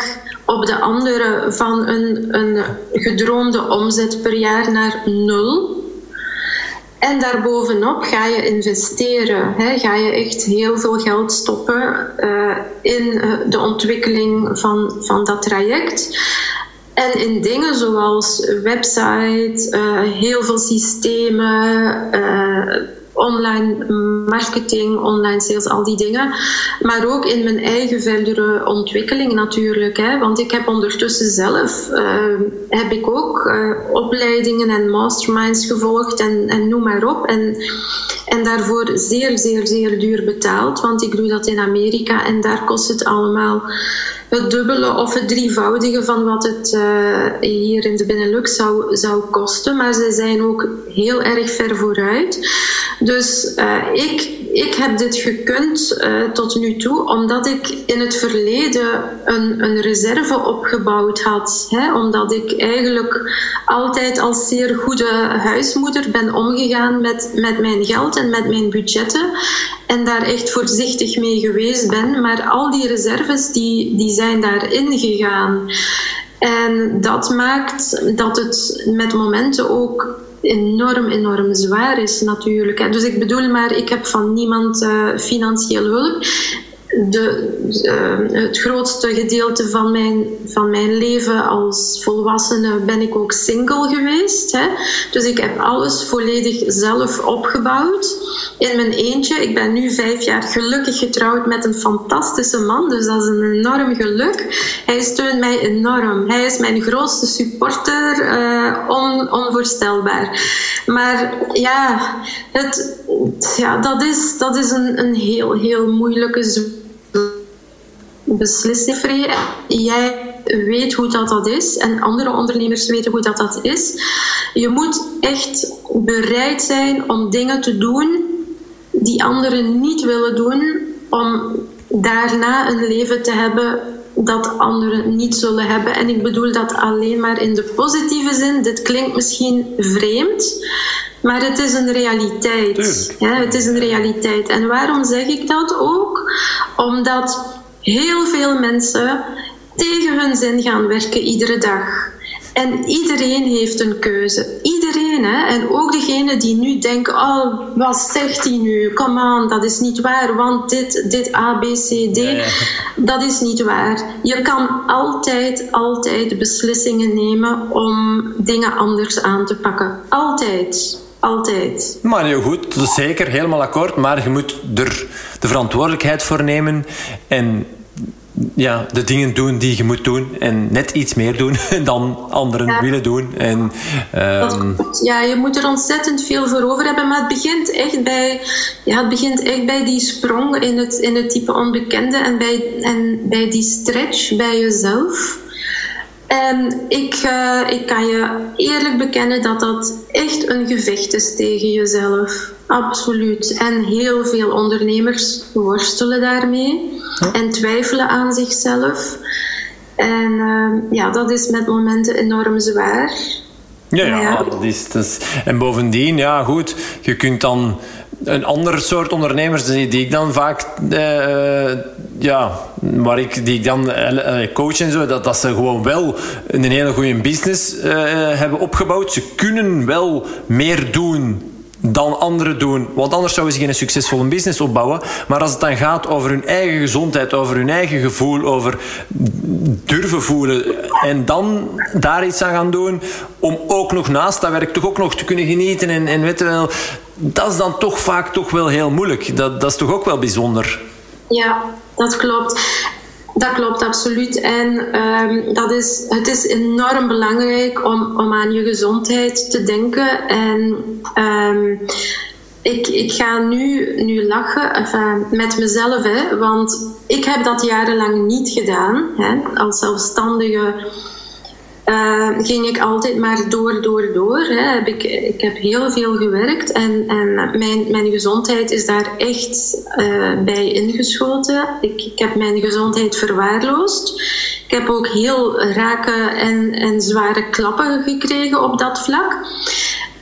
S2: op de andere van een, een gedroomde omzet per jaar naar nul. En daarbovenop ga je investeren. Hè? Ga je echt heel veel geld stoppen uh, in uh, de ontwikkeling van, van dat traject. En in dingen zoals website, uh, heel veel systemen online marketing, online sales, al die dingen. Maar ook in mijn eigen verdere ontwikkeling natuurlijk. Hè. Want ik heb ondertussen zelf uh, heb ik ook uh, opleidingen en masterminds gevolgd en, en noem maar op. En, en daarvoor zeer, zeer, zeer duur betaald. Want ik doe dat in Amerika en daar kost het allemaal het dubbele of het drievoudige van wat het uh, hier in de Benelux zou, zou kosten. Maar ze zijn ook heel erg ver vooruit. Dus uh, ik, ik heb dit gekund uh, tot nu toe omdat ik in het verleden een, een reserve opgebouwd had. Hè? Omdat ik eigenlijk altijd als zeer goede huismoeder ben omgegaan met, met mijn geld en met mijn budgetten. En daar echt voorzichtig mee geweest ben. Maar al die reserves die, die zijn daarin gegaan. En dat maakt dat het met momenten ook enorm, enorm zwaar is natuurlijk. Dus ik bedoel maar, ik heb van niemand uh, financieel hulp de, uh, het grootste gedeelte van mijn, van mijn leven als volwassene ben ik ook single geweest. Hè? Dus ik heb alles volledig zelf opgebouwd in mijn eentje. Ik ben nu vijf jaar gelukkig getrouwd met een fantastische man, dus dat is een enorm geluk. Hij steunt mij enorm. Hij is mijn grootste supporter, uh, on, onvoorstelbaar. Maar ja, het, ja dat, is, dat is een, een heel, heel moeilijke beslissingvrij. Jij weet hoe dat, dat is en andere ondernemers weten hoe dat, dat is. Je moet echt bereid zijn om dingen te doen die anderen niet willen doen, om daarna een leven te hebben dat anderen niet zullen hebben. En ik bedoel dat alleen maar in de positieve zin. Dit klinkt misschien vreemd, maar het is een realiteit. Ja, het is een realiteit. En waarom zeg ik dat ook? Omdat heel veel mensen tegen hun zin gaan werken iedere dag. En iedereen heeft een keuze. Iedereen, hè? En ook degene die nu denken: oh, wat zegt hij nu? Come on, dat is niet waar, want dit, dit A, B, C, D, dat is niet waar. Je kan altijd, altijd beslissingen nemen om dingen anders aan te pakken. Altijd. Altijd.
S1: Maar heel goed, dat is zeker, helemaal akkoord. Maar je moet er de verantwoordelijkheid voor nemen. En ja, de dingen doen die je moet doen en net iets meer doen (laughs) dan anderen willen doen. En,
S2: um... Ja, je moet er ontzettend veel voor over hebben, maar het begint echt bij, ja, het begint echt bij die sprong in het, in het type onbekende en bij, en bij die stretch bij jezelf. En ik, uh, ik kan je eerlijk bekennen dat dat echt een gevecht is tegen jezelf. Absoluut. En heel veel ondernemers worstelen daarmee en twijfelen aan zichzelf. En uh, ja, dat is met momenten enorm zwaar.
S1: Ja, ja, Dat, is, dat is. En bovendien, ja, goed, je kunt dan een ander soort ondernemers die, die ik dan vaak, uh, ja, waar ik, die ik dan uh, coach en zo, dat, dat ze gewoon wel een hele goede business hebben opgebouwd. Ze kunnen wel meer doen dan anderen doen. Want anders zouden ze geen succesvolle business opbouwen. Maar als het dan gaat over hun eigen gezondheid, over hun eigen gevoel, over durven voelen en dan daar iets aan gaan doen, om ook nog naast dat werk toch ook nog te kunnen genieten en, en weet je wel, dat is dan toch vaak toch wel heel moeilijk. Dat, dat is toch ook wel bijzonder.
S2: Ja, dat klopt. Dat klopt absoluut. En um, dat is, het is enorm belangrijk om, om aan je gezondheid te denken. En um, ik, ik ga nu, nu lachen met mezelf, hè, want ik heb dat jarenlang niet gedaan. Hè, als zelfstandige uh, ging ik altijd maar door, door, door. Hè. Heb ik, ik heb heel veel gewerkt en, en mijn, mijn gezondheid is daar echt uh, bij ingeschoten. Ik, ik heb mijn gezondheid verwaarloosd. Ik heb ook heel rake en, en zware klappen gekregen op dat vlak.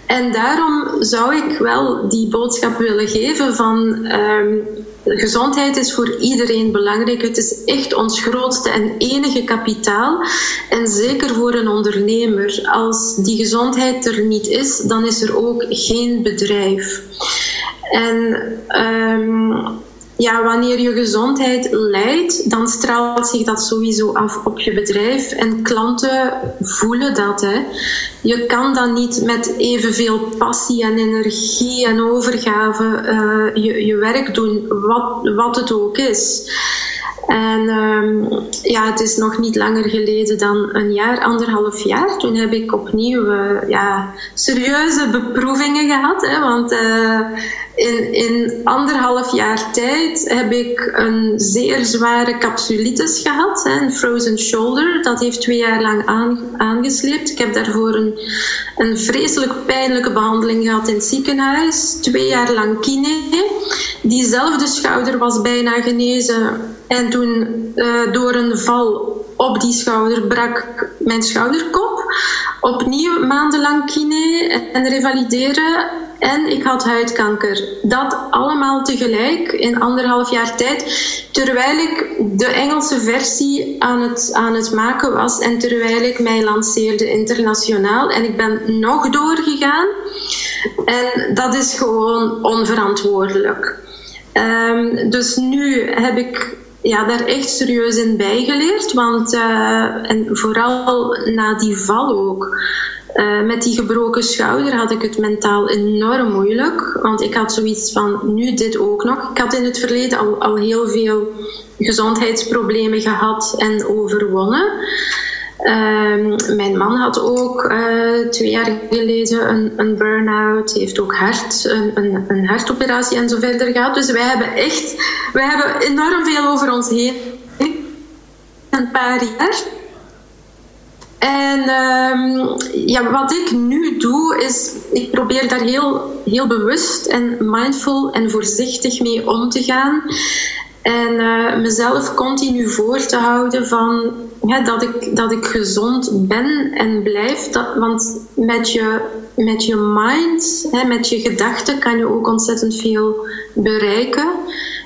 S2: En daarom zou ik wel die boodschap willen geven van um, gezondheid is voor iedereen belangrijk. Het is echt ons grootste en enige kapitaal. En zeker voor een ondernemer. Als die gezondheid er niet is, dan is er ook geen bedrijf. En um, ja, wanneer je gezondheid leidt, dan straalt zich dat sowieso af op je bedrijf. En klanten voelen dat. Hè. Je kan dan niet met evenveel passie en energie en overgave uh, je, je werk doen, wat, wat het ook is. En um, ja, het is nog niet langer geleden dan een jaar, anderhalf jaar. Toen heb ik opnieuw uh, ja, serieuze beproevingen gehad. Hè, want uh, in, in anderhalf jaar tijd heb ik een zeer zware capsulitis gehad, hè, een frozen shoulder. Dat heeft twee jaar lang aan, aangesleept. Ik heb daarvoor een, een vreselijk pijnlijke behandeling gehad in het ziekenhuis. Twee jaar lang kine. Diezelfde schouder was bijna genezen. En toen uh, door een val op die schouder brak mijn schouderkop. Opnieuw maandenlang kine en revalideren. En ik had huidkanker. Dat allemaal tegelijk in anderhalf jaar tijd. Terwijl ik de Engelse versie aan het, aan het maken was. En terwijl ik mij lanceerde internationaal. En ik ben nog doorgegaan. En dat is gewoon onverantwoordelijk. Um, dus nu heb ik ja, daar echt serieus in bijgeleerd. Want, uh, en vooral na die val ook. Uh, met die gebroken schouder had ik het mentaal enorm moeilijk. Want ik had zoiets van, nu dit ook nog. Ik had in het verleden al, al heel veel gezondheidsproblemen gehad en overwonnen. Uh, mijn man had ook uh, twee jaar geleden een, een burn-out, heeft ook hart, een, een, hartoperatie en zo verder gehad. Dus wij hebben echt, wij hebben enorm veel over ons heen. Een paar jaar. En uh, ja, wat ik nu doe, is ik probeer daar heel, heel bewust en mindful en voorzichtig mee om te gaan. En uh, mezelf continu voor te houden van dat, ik, dat ik gezond ben en blijf. Dat, want met je, met je mind, hè, met je gedachten, kan je ook ontzettend veel bereiken.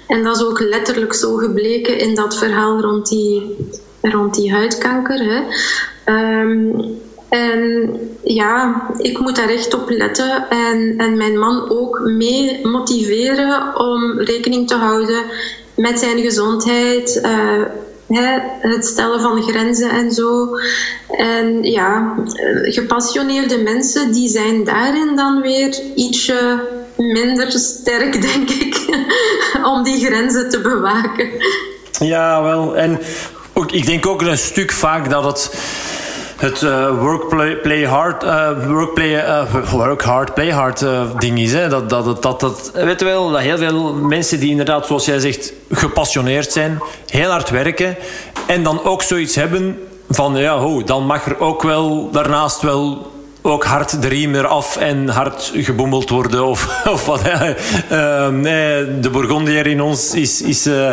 S2: En dat is ook letterlijk zo gebleken in dat verhaal rond die, rond die huidkanker. Hè. Um, en ja, ik moet daar echt op letten en, en mijn man ook mee motiveren om rekening te houden met zijn gezondheid, hè, het stellen van grenzen en zo. En ja, gepassioneerde mensen die zijn daarin dan weer ietsje minder sterk, (laughs) denk ik, om die grenzen te bewaken.
S1: Ja, wel. En ook, ik denk ook een stuk vaak dat het het uh, work play, hard, uh, work, play, uh, work hard, play hard ding is. Hè? Dat, dat, dat, dat, weet je wel, dat heel veel mensen die inderdaad, zoals jij zegt, gepassioneerd zijn, heel hard werken en dan ook zoiets hebben van, ja, ho, dan mag er ook wel daarnaast wel ook hard de riem eraf en hard geboemeld worden of, (laughs) of wat. Uh, nee, de Bourgondier in ons is, is, uh,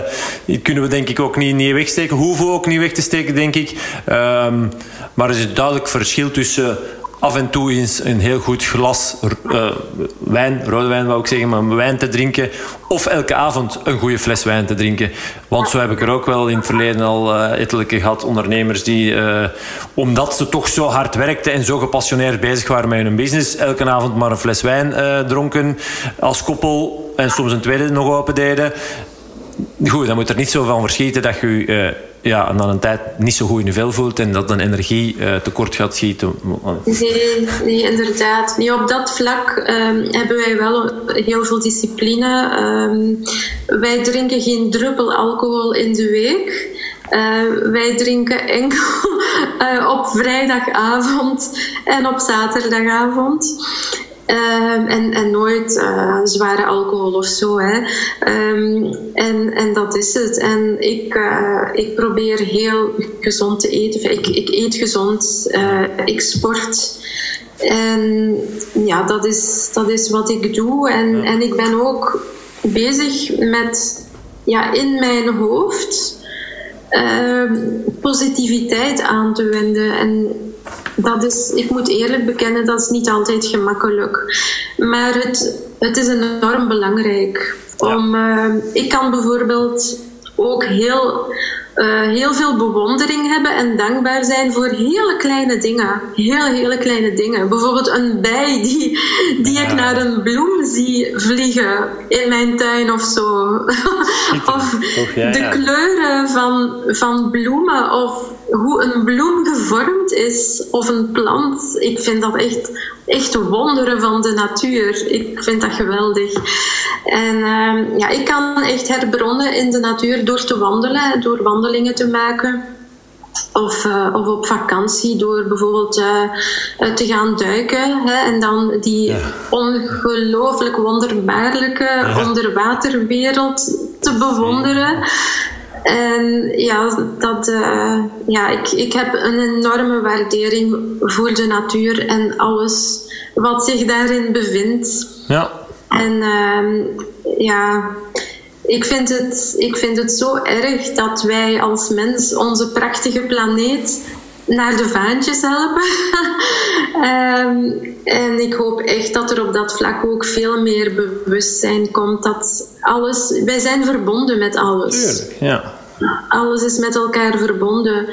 S1: kunnen we denk ik ook niet, niet wegsteken. Hoeven we ook niet weg te steken, denk ik. Uh, maar er is een duidelijk verschil tussen af en toe eens een heel goed glas uh, wijn, rode wijn wou ik zeggen, maar wijn te drinken. Of elke avond een goede fles wijn te drinken. Want zo heb ik er ook wel in het verleden al uh, gehad. Ondernemers die, uh, omdat ze toch zo hard werkten en zo gepassioneerd bezig waren met hun business, elke avond maar een fles wijn dronken als koppel. En soms een tweede nog open deden. Goed, dan moet er niet zo van verschieten dat je ja, na een tijd niet zo goed in je vel voelt en dat een energie uh, tekort gaat schieten.
S2: Nee, inderdaad. Nee, op dat vlak um, hebben wij wel heel veel discipline. Um, wij drinken geen druppel alcohol in de week. Uh, wij drinken enkel uh, (laughs) op vrijdagavond en op zaterdagavond. Um, en, en nooit uh, zware alcohol of zo. Hè. Um, en, en dat is het. En ik, uh, ik probeer heel gezond te eten. Ik, ik eet gezond, uh, ik sport. En ja, dat is, dat is wat ik doe. En, en ik ben ook bezig met ja, in mijn hoofd positiviteit aan te wenden. En dat is, ik moet eerlijk bekennen, dat is niet altijd gemakkelijk. Maar het, het is enorm belangrijk. Om, uh, ik kan bijvoorbeeld ook heel, uh, heel veel bewondering hebben en dankbaar zijn voor hele kleine dingen. Heel, hele kleine dingen. Bijvoorbeeld een bij die, die ik naar een bloem zie vliegen in mijn tuin of zo. (laughs) of de kleuren van, van bloemen of hoe een bloem gevormd is of een plant. Ik vind dat echt, echt wonderen van de natuur. Ik vind dat geweldig. En uh, ja, ik kan echt herbronnen in de natuur door te wandelen, door wandelingen te maken. Of, uh, of op vakantie door bijvoorbeeld uh, te gaan duiken hè, en dan die ja. ongelooflijk wonderbaarlijke ja. onderwaterwereld te bewonderen. En ja, dat, uh, ja ik, ik heb een enorme waardering voor de natuur en alles wat zich daarin bevindt.
S1: Ja.
S2: En uh, ja, ik vind, het, ik vind het zo erg dat wij als mens onze prachtige planeet naar de vaantjes helpen. um, (laughs) en ik hoop echt dat er op dat vlak ook veel meer bewustzijn komt. Dat alles, wij zijn verbonden met alles.
S1: Tuurlijk, ja.
S2: Alles is met elkaar verbonden.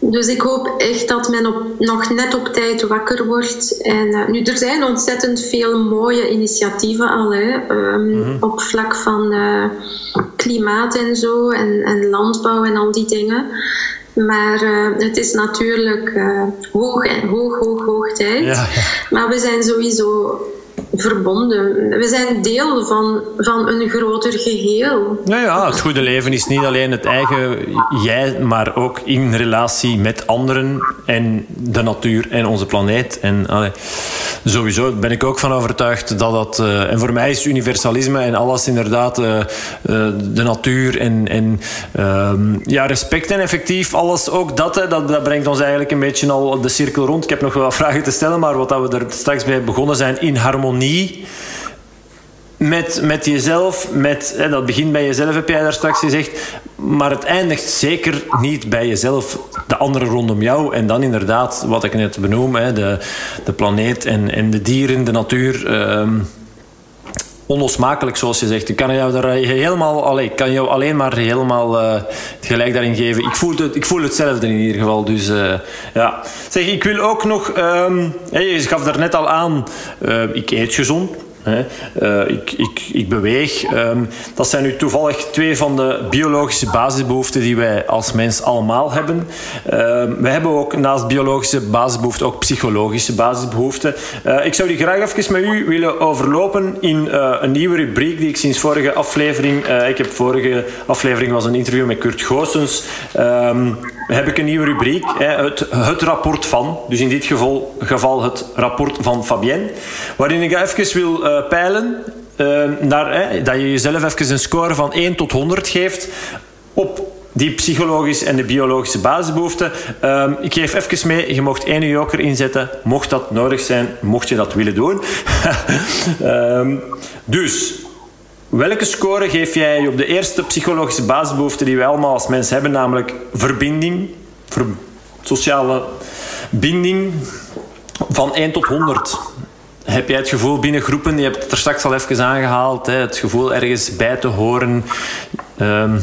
S2: Dus ik hoop echt dat men op, nog net op tijd wakker wordt. En uh, nu, er zijn ontzettend veel mooie initiatieven al hè, um, mm -hmm. op vlak van uh, klimaat en zo, en, en landbouw en al die dingen. Maar uh, het is natuurlijk hoog, hoog, hoog, hoog tijd.
S1: Ja, ja.
S2: Maar we zijn sowieso verbonden. We zijn deel van, van een groter geheel.
S1: Ja, ja, het goede leven is niet alleen het eigen jij, maar ook in relatie met anderen en de natuur en onze planeet. En allee, sowieso ben ik ook van overtuigd dat dat. Uh, en voor mij is universalisme en alles inderdaad uh, uh, de natuur en, en ja, respect en effectief alles. Ook dat, dat, dat brengt ons eigenlijk een beetje al de cirkel rond. Ik heb nog wel vragen te stellen, maar wat we er straks bij begonnen zijn, in harmonie met, met jezelf. Met, hè, dat begint bij jezelf, heb jij daar straks gezegd. Maar het eindigt zeker niet bij jezelf. De anderen rondom jou. En dan inderdaad, wat ik net benoem, hè, de, de planeet en, en de dieren, de natuur. Um, onlosmakelijk, zoals je zegt. Ik kan jou, daar helemaal, allee, kan jou alleen maar helemaal uh, gelijk daarin geven. Ik voel, het, ik voel hetzelfde in ieder geval. Dus uh, ja. Zeg, ik wil ook nog... Um, je gaf daar net al aan, ik eet gezond. Uh, ik, ik, ik beweeg. Um, dat zijn nu toevallig twee van de biologische basisbehoeften die wij als mens allemaal hebben. Uh, wij hebben ook naast biologische basisbehoeften ook psychologische basisbehoeften. Uh, ik zou die graag even met u willen overlopen in een nieuwe rubriek die ik sinds vorige aflevering... ik heb vorige aflevering was een interview met Kurt Goossens. Um, heb ik een nieuwe rubriek, het, het rapport van. Dus in dit geval, geval het rapport van Fabienne. Waarin ik even wil uh, peilen uh, naar, dat je jezelf even een score van 1 tot 100 geeft op die psychologische en de biologische basisbehoeften. Uh, ik geef even mee, je mocht één joker inzetten, mocht dat nodig zijn, mocht je dat willen doen. (laughs) Ehm, dus, welke score geef jij op de eerste psychologische basisbehoefte die wij allemaal als mens hebben, namelijk verbinding, ver sociale binding, van 1 tot 100? Heb jij het gevoel binnen groepen, je hebt het er straks al even aangehaald, hè, het gevoel ergens bij te horen? Um,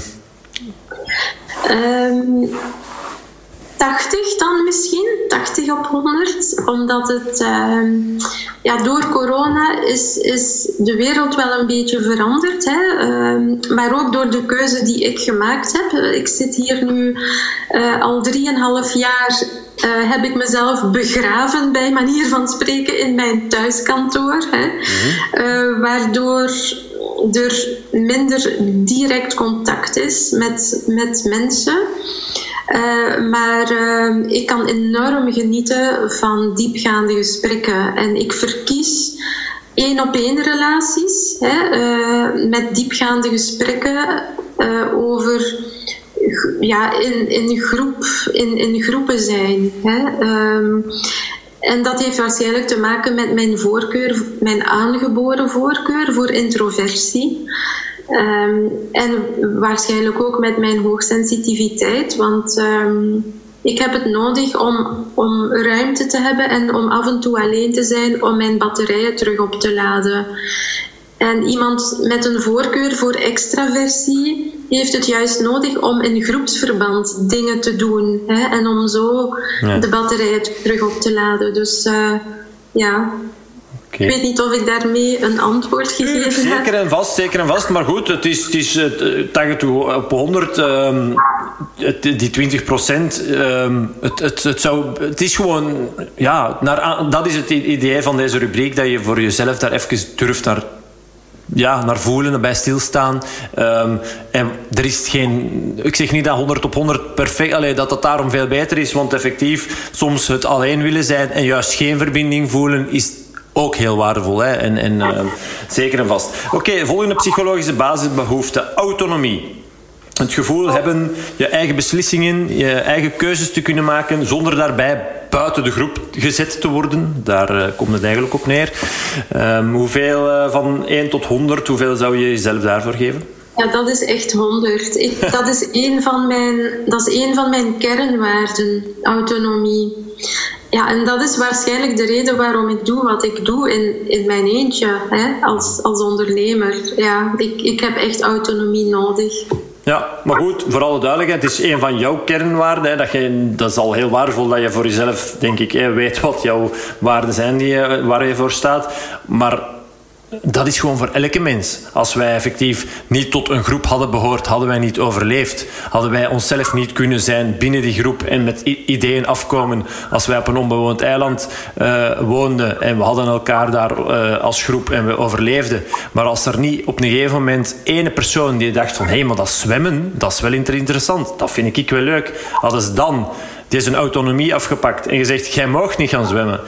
S2: 80 dan misschien, 80 op 100. Omdat het uh, ja, door corona is, is de wereld wel een beetje veranderd. Hè? Uh, maar ook door de keuze die ik gemaakt heb. Ik zit hier nu uh, al 3,5 jaar. Uh, heb ik mezelf begraven, bij manier van spreken, in mijn thuiskantoor. Hè? Mm waardoor er minder direct contact is met, met mensen. Uh, maar uh, ik kan enorm genieten van diepgaande gesprekken. En ik verkies één op één relaties hè, uh, met diepgaande gesprekken over ja, in, in, groep, in, in groepen zijn. Hè. Um, en dat heeft waarschijnlijk te maken met mijn voorkeur, mijn aangeboren voorkeur voor introversie. Um, en waarschijnlijk ook met mijn hoogsensitiviteit, want um, ik heb het nodig om, om ruimte te hebben en om af en toe alleen te zijn om mijn batterijen terug op te laden. En iemand met een voorkeur voor extraversie heeft het juist nodig om in groepsverband dingen te doen hè, en om zo ja. de batterijen terug op te laden. Dus uh, ja, ik weet niet of ik daarmee een antwoord gegeven
S1: heb. Zeker en vast, zeker en vast. Maar goed, het is, het is het, op 100, um, het, die 20 procent. Um, het, het, het, zou, het is gewoon, ja, naar, dat is het idee van deze rubriek, dat je voor jezelf daar even durft naar ja, naar voelen, bij stilstaan. Um, en er is geen... Ik zeg niet dat 100 op 100 perfect... Allee, dat dat daarom veel beter is. Want effectief, soms het alleen willen zijn en juist geen verbinding voelen... is ook heel waardevol. Hè? En, en uh, zeker en vast. Oké, okay, volgende psychologische basisbehoefte. Autonomie. Het gevoel hebben je eigen beslissingen, je eigen keuzes te kunnen maken zonder daarbij buiten de groep gezet te worden. Daar uh, komt het eigenlijk op neer. Um, hoeveel uh, van 1 tot 100, hoeveel zou je jezelf daarvoor geven?
S2: Ja, dat is echt 100. Ik, (laughs) dat, is een van mijn, dat is een van mijn kernwaarden, autonomie. Ja, en dat is waarschijnlijk de reden waarom ik doe wat ik doe in, in mijn eentje, hè, als, als ondernemer. Ja, ik, ik heb echt autonomie nodig.
S1: Ja, maar goed, voor alle duidelijkheid, het is een van jouw kernwaarden. Hè, dat, je, dat is al heel waardevol dat je voor jezelf, denk ik, hè, weet wat jouw waarden zijn die, waar je voor staat. Maar dat is gewoon voor elke mens. Als wij effectief niet tot een groep hadden behoord, hadden wij niet overleefd. Hadden wij onszelf niet kunnen zijn binnen die groep en met ideeën afkomen. Als wij op een onbewoond eiland uh, woonden en we hadden elkaar daar uh, als groep en we overleefden. Maar als er niet op een gegeven moment ene persoon die dacht van hé, hey, maar dat zwemmen, dat is wel interessant. Dat vind ik wel leuk. Hadden ze dan deze autonomie afgepakt en gezegd, jij mag niet gaan zwemmen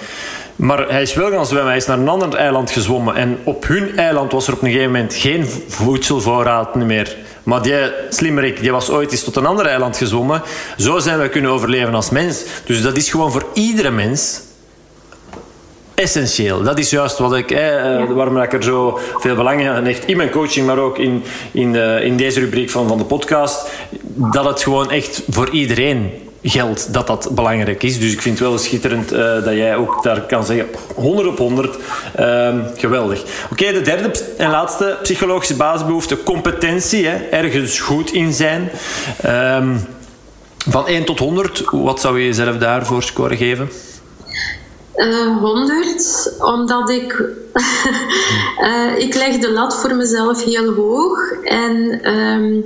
S1: maar hij is wel gaan zwemmen. Hij is naar een ander eiland gezwommen. En op hun eiland was er op een gegeven moment geen voedselvoorraad meer. Maar die slimmerik die was ooit eens tot een ander eiland gezwommen. Zo zijn we kunnen overleven als mens. Dus dat is gewoon voor iedere mens essentieel. Dat is juist wat ik, eh, waarom ik er zo veel belang aan hecht in mijn coaching, maar ook in, in, de, in deze rubriek van, van de podcast. Dat het gewoon echt voor iedereen geld dat dat belangrijk is. Dus ik vind het wel schitterend uh, dat jij ook daar kan zeggen 100 op 100. Uh, ehm, geweldig. Oké, de derde en laatste psychologische basisbehoefte, competentie. Hè, ergens goed in zijn. Um, van 1 tot 100, wat zou je jezelf daarvoor scoren geven?
S2: Uh, 100, omdat ik. uh, (laughs) ik leg de lat voor mezelf heel hoog. En um,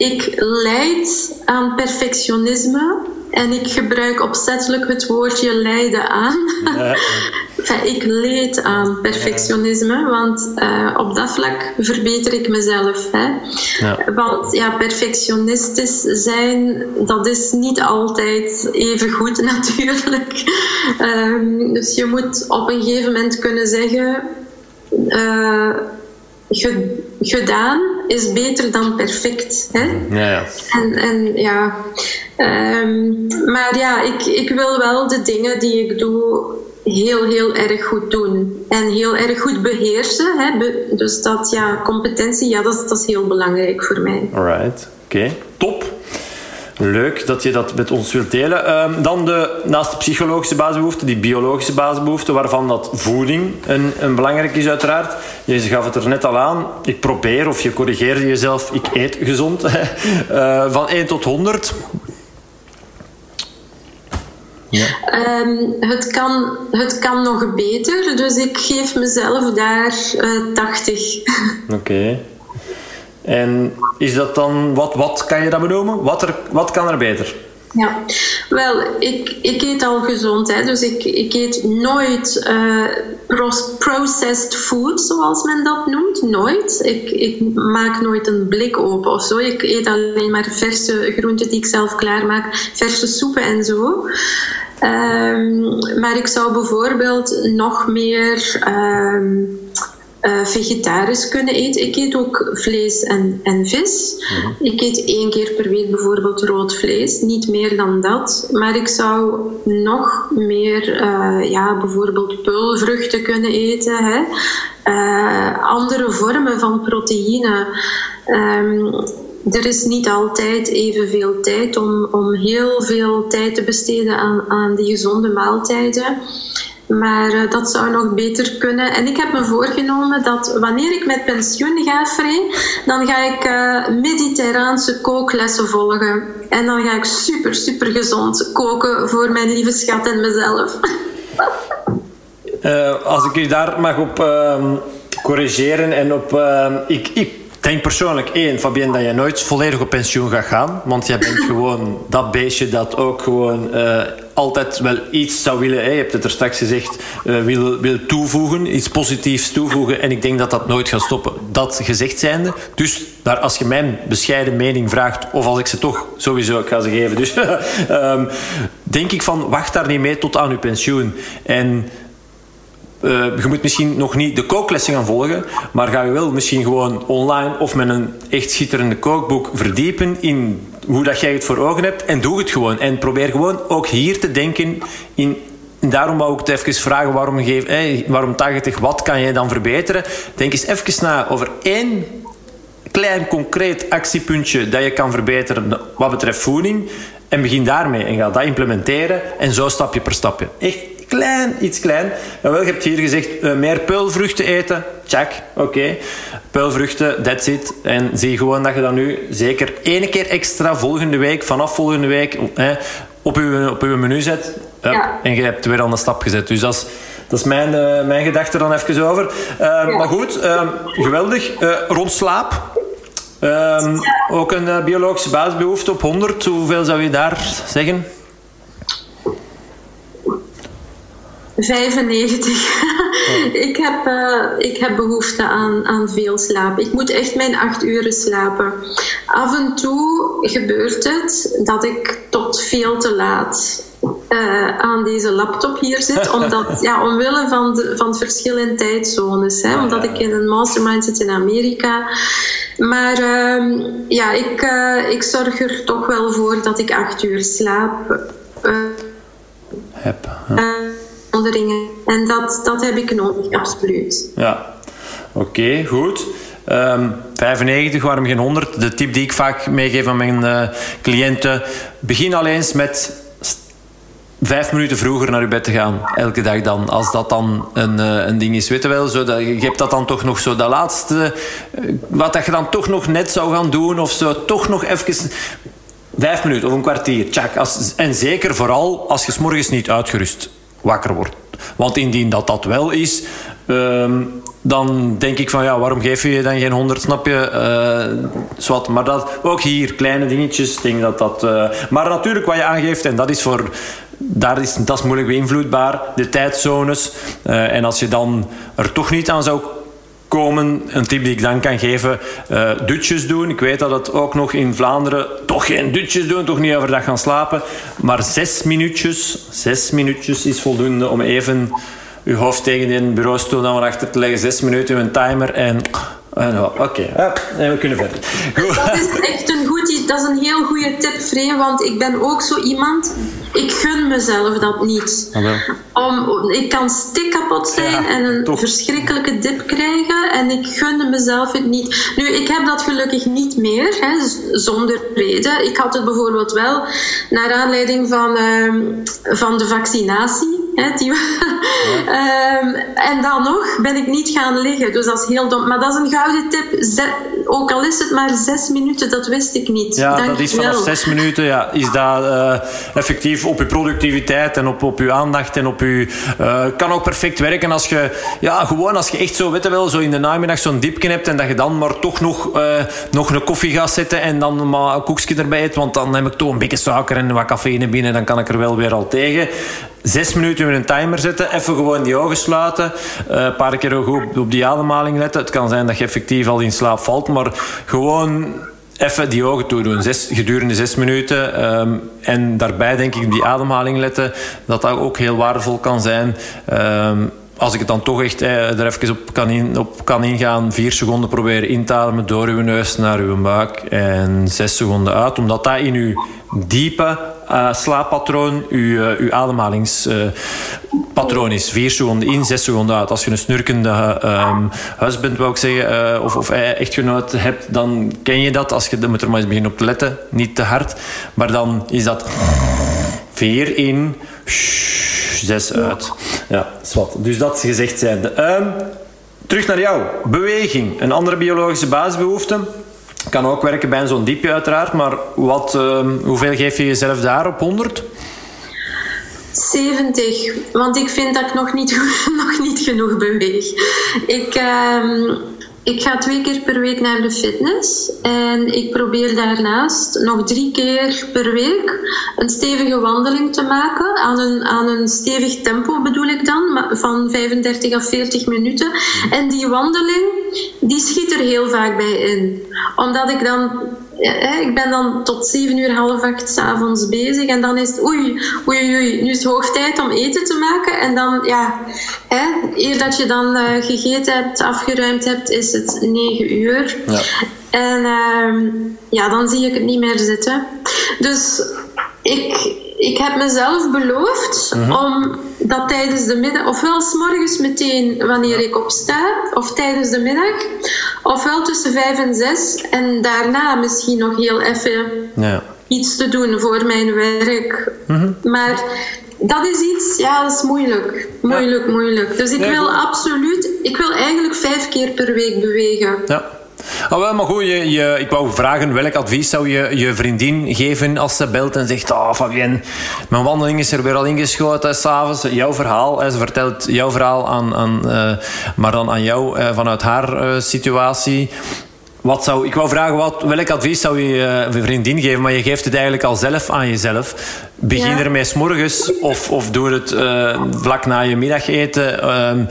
S2: ik leid aan perfectionisme. En ik gebruik opzettelijk het woordje lijden aan. Ja. (laughs) ik leed aan perfectionisme, want uh, op dat vlak verbeter ik mezelf. Hè. Ja. Want ja, perfectionistisch zijn, dat is niet altijd even goed (laughs) natuurlijk. Um, dus je moet op een gegeven moment kunnen zeggen. Uh, gedaan is beter dan perfect. Hè?
S1: Ja, ja.
S2: En, en ja. Um, maar ja, ik, ik wil wel de dingen die ik doe heel, heel erg goed doen. En heel erg goed beheersen. Hè? dus dat, ja, competentie, ja, dat, dat is heel belangrijk voor mij.
S1: Alright, oké. Top. Leuk dat je dat met ons wilt delen. Ehm, dan de, naast de psychologische basisbehoeften, die biologische basisbehoeften, waarvan dat voeding een, een belangrijk is uiteraard. Je gaf het er net al aan. Ik probeer, of je corrigeerde jezelf, ik eet gezond. uh, (laughs) van 1 tot 100.
S2: Ja. Um, het, kan, het kan nog beter, dus ik geef mezelf daar uh, eh, 80. (laughs)
S1: Oké. Okay. En is dat dan, wat, wat kan je dat benoemen? Wat, er, wat kan er beter?
S2: Ja, wel, ik, ik eet al gezond, hè, dus ik, ik eet nooit uh, processed food, zoals men dat noemt. Nooit. Ik, ik maak nooit een blik open of zo. Ik eet alleen maar verse groenten die ik zelf klaarmaak, verse soepen en zo. Um, maar ik zou bijvoorbeeld nog meer. Um, uh, vegetarisch kunnen eten. Ik eet ook vlees en, en vis. Mhm. Ik eet één keer per week bijvoorbeeld rood vlees, niet meer dan dat. Maar ik zou nog meer, uh, ja, bijvoorbeeld peulvruchten kunnen eten. Hè. Uh, andere vormen van proteïne. Um, er is niet altijd evenveel tijd om, om heel veel tijd te besteden aan, aan die gezonde maaltijden. Maar uh, dat zou nog beter kunnen. En ik heb me voorgenomen dat wanneer ik met pensioen ga, Free, dan ga ik uh, mediterraanse kooklessen volgen. En dan ga ik super, super gezond koken voor mijn lieve schat en mezelf.
S1: uh, (laughs) als ik u daar mag op ehm, corrigeren en op... Ehm, ik, ik denk persoonlijk, één, Fabienne, dat je nooit volledig op pensioen gaat gaan. Want jij bent gewoon dat beestje dat ook gewoon uh, altijd wel iets zou willen. Hè. Je hebt het er straks gezegd, uh, wil, wil toevoegen, iets positiefs toevoegen. En ik denk dat dat nooit gaat stoppen. Dat gezegd zijnde. Dus daar, als je mijn bescheiden mening vraagt, of als ik ze toch sowieso ik ga ze geven. Dus um, (laughs) denk ik van, wacht daar niet mee tot aan uw pensioen. En uh, je moet misschien nog niet de kooklessen gaan volgen, maar ga je wel misschien gewoon online of met een echt schitterende kookboek verdiepen in hoe dat jij het voor ogen hebt en doe het gewoon. En probeer gewoon ook hier te denken in. Daarom wou ik het even vragen, waarom, geef, eh, waarom 80, wat kan je dan verbeteren? Denk eens even na over één klein concreet actiepuntje dat je kan verbeteren wat betreft voeding. En begin daarmee en ga dat implementeren. En zo stapje per stapje. Echt klein, iets klein. wel, je hebt hier gezegd uh, meer peulvruchten eten. Check, oké. Okay. Peulvruchten, that's it. En zie gewoon dat je dat nu zeker één keer extra volgende week, vanaf volgende week, op, je, op uw menu zet. Ja. En je hebt weer aan de stap gezet. Dus dat is, dat is mijn, uh, mijn gedachte dan even over. Uh, ja. Maar goed, uh, geweldig. rond slaap. Ehm, ook een biologische basisbehoefte op 100. Hoeveel zou je daar zeggen?
S2: 95. (laughs) ik, heb, uh, ik heb behoefte aan, aan veel slaap. Ik moet echt mijn acht uren slapen. Af en toe gebeurt het dat ik tot veel te laat uh, aan deze laptop hier zit. (laughs) Omdat, ja, omwille van, de, van het verschil in tijdzones. Hè, omdat ik in een mastermind zit in Amerika. Maar uh, ja, ik, uh, ik zorg er toch wel voor dat ik acht uur slaap.
S1: heb.
S2: En dat, dat heb ik nodig, absoluut.
S1: Ja, oké, goed. Um, ehm, 95, waarom geen 100? De tip die ik vaak meegeef aan mijn uh, cliënten. Begin al eens met vijf minuten vroeger naar je bed te gaan. Elke dag dan. Als dat dan een, uh, een ding is. Weet je wel, zo dat, je hebt dat dan toch nog zo. Dat laatste, uh, wat dat je dan toch nog net zou gaan doen. Of zo, toch nog even... Vijf minuten of een kwartier. Tjak. Als, en zeker vooral als je s morgens niet uitgerust wakker wordt. Want indien dat dat wel is, ehm, dan denk ik van ja, waarom geef je je dan geen 100, snap je? Uh. Maar dat, ook hier, kleine dingetjes, denk dat dat. Uh, maar natuurlijk wat je aangeeft, en dat is voor. Daar is, dat is moeilijk beïnvloedbaar, de tijdzones. Uh, en als je dan er toch niet aan zou komen. Een tip die ik dan kan geven, uh, dutjes doen. Ik weet dat het ook nog in Vlaanderen toch geen dutjes doen, toch niet overdag gaan slapen. Maar zes minuutjes, zes minuutjes is voldoende om even uw hoofd tegen een bureaustoel naar achter te leggen. Zes minuten, een timer en... Oké, we kunnen verder.
S2: Dat is echt een goed, dat is een heel goede tip, Free, want ik ben ook zo iemand ik gun mezelf dat niet. Om, ik kan stik kapot zijn en een verschrikkelijke dip krijgen en ik gunde mezelf het niet. Nu, ik heb dat gelukkig niet meer, hè, zonder reden. Ik had het bijvoorbeeld wel naar aanleiding van, uh, van de vaccinatie. Hè, die, um, (laughs) en dan nog ben ik niet gaan liggen. Dus dat is heel dom. Maar dat is een gouden tip. ook al is het maar zes minuten, dat wist ik niet.
S1: Ja, Dank dat is vanaf zes minuten. Ja, is dat uh, effectief op je productiviteit en op, op je aandacht en op je... Uh, kan ook perfect werken als je... Ja, gewoon als je echt zo, weet je wel, zo in de namiddag zo'n diepje hebt en dat je dan maar toch nog, uh, nog een koffie gaat zetten en dan maar een koekje erbij eet, want dan heb ik toch een beetje suiker en wat cafeïne binnen, dan kan ik er wel weer al tegen. Zes minuten met een timer zetten, even gewoon die ogen sluiten, uh, een paar keer goed op die ademhaling letten. Het kan zijn dat je effectief al in slaap valt, maar gewoon even die ogen toedoen, zes, gedurende zes minuten. Um, en daarbij denk ik die ademhaling letten, dat dat ook heel waardevol kan zijn. Um, als ik het dan toch echt eh, er even op kan, in, op kan ingaan, vier seconden proberen in te ademen door uw neus naar uw buik en zes seconden uit, omdat dat in uw diepe uh, slaappatroon uw, uh, uw ademhalingspatroon is. Vier seconden in, zes seconden uit. Als je een snurkende um, husband, wou zeggen, uh, of, of echtgenoot hebt, dan ken je dat. Als je, dan moet er maar eens beginnen op te letten. Niet te hard. Maar dan is dat vier in, zes uit. Ja, zwart. Dus dat gezegd zijnde. Um, terug naar jou. Beweging. Een andere biologische basisbehoefte. Kan ook werken bij zo'n diepje uiteraard, maar wat, uh, hoeveel geef je jezelf daar op 100?
S2: 70, want ik vind dat ik nog niet, (laughs) nog niet genoeg beweeg. Ik, uh, ik ga twee keer per week naar de fitness en ik probeer daarnaast nog drie keer per week een stevige wandeling te maken. Aan een, aan een stevig tempo bedoel ik dan, van 35 à 40 minuten. En die wandeling, die schiet er heel vaak bij in. Omdat ik dan ik ben dan tot 7 uur, half acht s'avonds bezig. En dan is het oei, oei, oei, nu is het hoog tijd om eten te maken. En dan, ja, hè, eer dat je dan uh, gegeten hebt, afgeruimd hebt, is het 9 uur. Ja. En uh, ja, dan zie ik het niet meer zitten. Dus ik, ik heb mezelf beloofd -hmm. om dat tijdens de middag, ofwel s'morgens meteen wanneer ik opsta, of tijdens de middag, ofwel tussen vijf en zes, en daarna misschien nog heel even ja. iets te doen voor mijn werk. -hmm. Maar dat is iets, ja, dat is moeilijk. Moeilijk, ja. moeilijk. Dus ik wil absoluut, ik wil eigenlijk vijf keer per week bewegen.
S1: Ja. Ah, wel, maar goed, je, je, ik wou vragen welk advies zou je je vriendin geven als ze belt en zegt: Oh, Fabienne, mijn wandeling is er weer al ingeschoten s'avonds. Jouw verhaal, ze vertelt jouw verhaal aan, aan uh, maar dan aan jou uh, vanuit haar uh, situatie. Wat zou, ik wou vragen, wat, welk advies zou je je vriendin geven? Maar je geeft het eigenlijk al zelf aan jezelf. Begin ja. ermee s'morgens of, of doe het vlak na je middageten.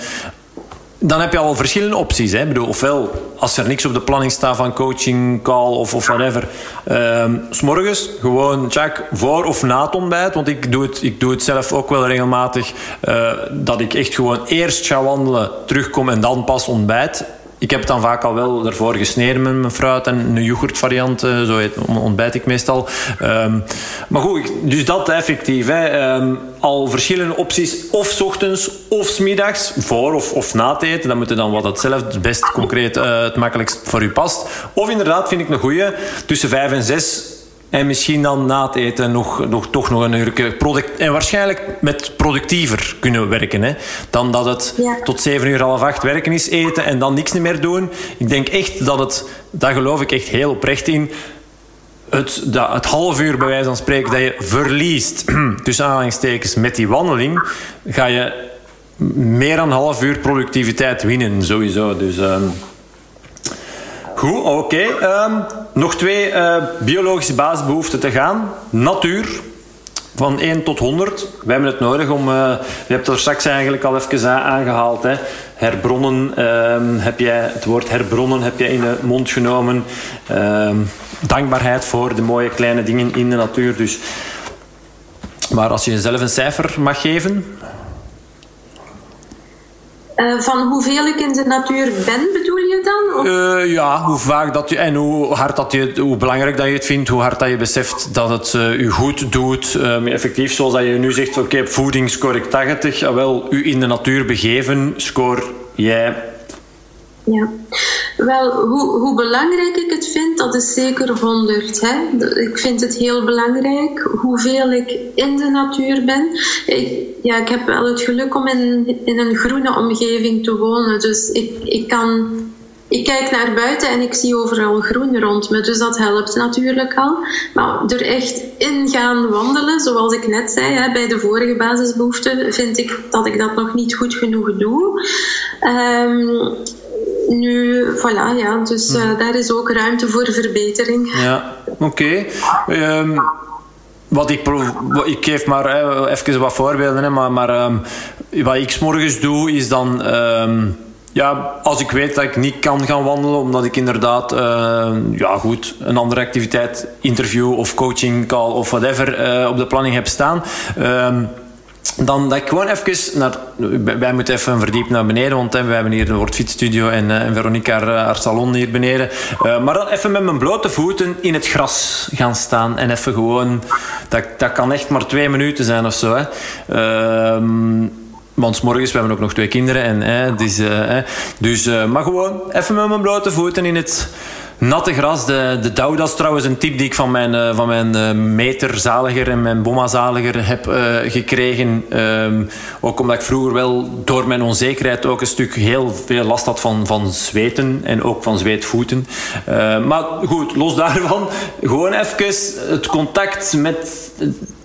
S1: Dan heb je al verschillende opties. Hè? Bedoel, ofwel, als er niks op de planning staat van coaching, call of, of whatever. Um, S'morgens gewoon check voor of na het ontbijt. Want ik doe het, ik doe het zelf ook wel regelmatig. Uh, dat ik echt gewoon eerst ga wandelen, terugkom en dan pas ontbijt. Ik heb het dan vaak al wel ervoor gesneden met mijn fruit en een yoghurtvariant. Zo ontbijt ik meestal. Um, maar goed, dus dat effectief. Hè. Um, al verschillende opties. Of s ochtends of s middags. Voor of, of na het eten. Dan moet je dan wat zelf het best concreet uh, het makkelijkst voor u past. Of inderdaad, vind ik een goeie. Tussen vijf en zes en misschien dan na het eten nog, nog, toch nog een uur. Product, en waarschijnlijk met productiever kunnen werken. Hè, dan dat het ja. tot zeven uur, half acht werken is, eten en dan niks meer doen. Ik denk echt dat het, daar geloof ik echt heel oprecht in. het, dat, het half uur bij wijze van spreken dat je verliest, (clears throat) tussen aanhalingstekens, met die wandeling, ga je meer dan een half uur productiviteit winnen, sowieso. Dus, ehm, goed, oké. Ehm, nog twee uh, biologische basisbehoeften te gaan. Natuur. Van 1 tot 100. We hebben het nodig om... Uh, je hebt er straks eigenlijk al even aangehaald. Hè. Herbronnen. Ehm, heb jij, het woord herbronnen heb je in de mond genomen. dankbaarheid voor de mooie kleine dingen in de natuur. Dus, maar als je jezelf een cijfer mag geven...
S2: Uh, van hoeveel ik in de natuur ben, bedoel je dan?
S1: Uh, ja, hoe vaak dat je en hoe hard dat je hoe belangrijk dat je het vindt, hoe hard dat je beseft dat het uh, u goed doet. effectief, zoals dat je nu zegt, oké, okay, voeding score ik 80. Ah, wel, u in de natuur begeven, score jij
S2: ja, wel, hoe, hoe belangrijk ik het vind, dat is zeker 100. Hè? Ik vind het heel belangrijk hoeveel ik in de natuur ben. Ik, ja, ik heb wel het geluk om in, in een groene omgeving te wonen. Dus ik, ik kan ik kijk naar buiten en ik zie overal groen rond me, dus dat helpt natuurlijk al. Maar er echt in gaan wandelen, zoals ik net zei, hè, bij de vorige basisbehoeften, vind ik dat ik dat nog niet goed genoeg doe. Um, nu, voilà, ja, dus uh, daar is ook ruimte voor verbetering.
S1: Ja, oké. Okay. Um, wat ik, ik geef maar hè, even wat voorbeelden, hè, maar, maar um, wat ik s morgens doe is dan. Um, ja, als ik weet dat ik niet kan gaan wandelen, omdat ik inderdaad, uh, ja goed, een andere activiteit, interview of coaching call of whatever uh, op de planning heb staan dan dat ik gewoon even naar... Wij moeten even verdiep naar beneden, want hè, we hebben hier een woordfietsstudio en, uh, en Veronica haar, haar, salon hier beneden. Uh, maar dan even met mijn blote voeten in het gras gaan staan en even gewoon... Dat, dat kan echt maar twee minuten zijn of zo. Hè. Uh, want morgens, we hebben ook nog twee kinderen. En, hè, dus, dus, maar gewoon even met mijn blote voeten in het Natte gras, de, de dat is trouwens een tip die ik van mijn, uh, van mijn uh, meterzaliger en mijn bomma-zaliger heb uh, gekregen. Um, ook omdat ik vroeger wel door mijn onzekerheid ook een stuk heel veel last had van, van zweten en ook van zweetvoeten. maar goed, los daarvan, gewoon even het contact met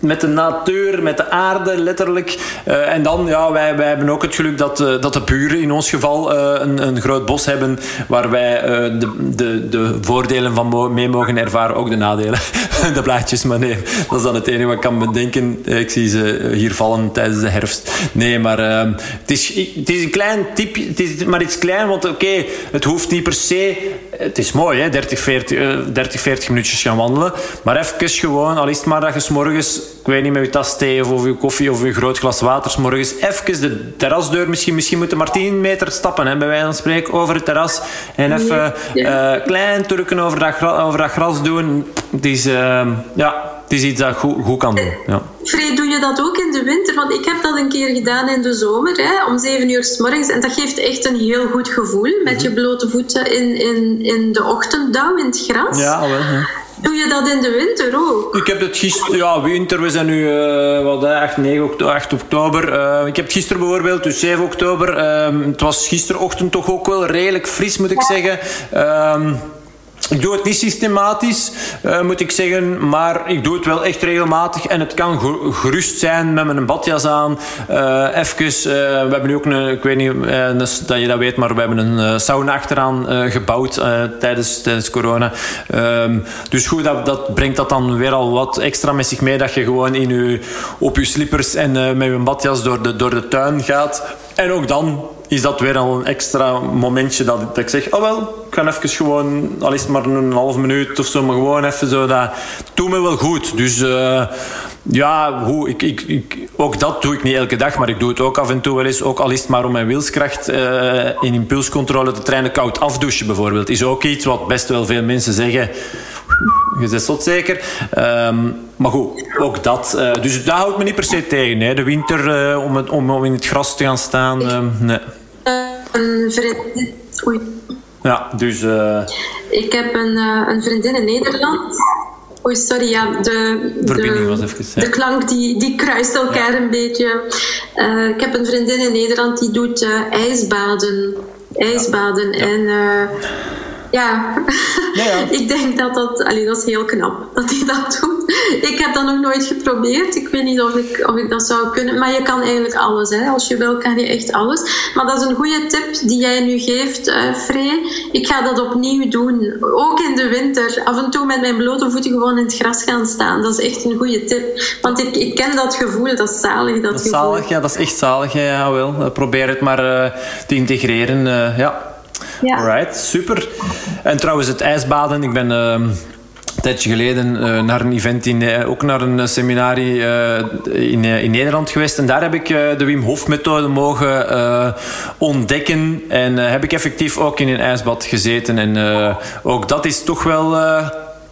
S1: met de natuur, met de aarde, letterlijk. Uh, en dan, ja, wij, wij hebben ook het geluk dat, uh, dat de buren in ons geval uh, een, een groot bos hebben waar wij de, de, de voordelen van mee mogen ervaren, ook de nadelen. (laughs) de blaadjes, maar nee, dat is dan het enige wat ik kan bedenken. Ik zie ze hier vallen tijdens de herfst. Nee, maar het, is, het is een klein tipje, het is maar iets klein, want oké, het hoeft niet per se... Het is mooi, hè, 30, 40, 30, 40 minuutjes gaan wandelen, maar even gewoon, al is het maar dat je s morgens ik weet niet, met je tas thee of je koffie of je groot glas water morgens even de terrasdeur misschien, misschien moeten maar 10 meter stappen, hè, bij wijze van spreken, over het terras en even ja. uh, klein turken over dat, over dat gras doen. Het is, uh, ja, het is iets dat ik goed, goed kan doen. Ja.
S2: Doe je dat ook in de winter? Want ik heb dat een keer gedaan in de zomer, hè, om 7 uur s morgens. En dat geeft echt een heel goed gevoel, met je blote voeten in, in, in de ochtenddauw, in het gras.
S1: Ja, wel.
S2: Doe je dat in de winter ook?
S1: Ik heb het gisteren, ja, winter, we zijn nu uh, wat, 8, 9 oktober, 8 oktober. Uh, ik heb het gisteren bijvoorbeeld, dus 7 oktober. Uh, het was gisterochtend toch ook wel redelijk fris, moet ik zeggen. Uh, ik doe het niet systematisch, uh, moet ik zeggen, maar ik doe het wel echt regelmatig. En het kan gerust zijn met mijn badjas aan. Uh, even, uh, we hebben nu ook een, ik weet niet dat je dat weet, maar we hebben een sauna achteraan gebouwd tijdens, tijdens corona. Ehm, dus goed, dat, dat brengt dat dan weer al wat extra met zich mee. Dat je gewoon in je, op je slippers en met je badjas door de, door de tuin gaat. En ook dan is dat weer al een extra momentje dat, dat ik zeg, oh wel, ga even gewoon, al is het maar een half minuut of zo, maar gewoon even zo, dat doet me wel goed. Dus uh, ja, hoe, ik, ik, ik, ook dat doe ik niet elke dag, maar ik doe het ook af en toe wel eens, ook al is het maar om mijn wilskracht uh, in impulscontrole te trainen. Koud afdouchen bijvoorbeeld, is ook iets wat best wel veel mensen zeggen. Je zegt tot zeker. Um, maar goed, ook dat. Uh, dus dat houdt me niet per se tegen. Hè. De winter uh, om, het, om, om in het gras te gaan staan. Uh, nee.
S2: Een vriendin. Oei.
S1: Ja, dus.
S2: Ik heb een, een vriendin in Nederland. Oei, sorry, ja. De,
S1: Verbinding was even.
S2: Ja. De klank die, die kruist elkaar ja. een beetje. ik heb een vriendin in Nederland die doet ijsbaden. Ijsbaden. Ja. En ja. ja, ja. (laughs) ik denk dat dat, allee, dat is heel knap dat hij dat doet. Ik heb dat nog nooit geprobeerd. Ik weet niet of ik, of ik dat zou kunnen. Maar je kan eigenlijk alles. Hè. Als je wil, kan je echt alles. Maar dat is een goede tip die jij nu geeft, uh, Free. Ik ga dat opnieuw doen. Ook in de winter. Af en toe met mijn blote voeten gewoon in het gras gaan staan. Dat is echt een goede tip. Want ik, ik ken dat gevoel. Dat is zalig, dat, dat is gevoel.
S1: Zalig, ja. Dat is echt zalig. Ja, wel. Eh, probeer het maar uh, te integreren. Ja. Ja. Alright, super. En trouwens, het ijsbaden. Ik ben uh, een tijdje geleden uh, naar een event, in, uh, ook naar een seminarie in, in Nederland geweest. En daar heb ik de Wim Hof methode mogen ontdekken. En heb ik effectief ook in een ijsbad gezeten. En ook dat is toch wel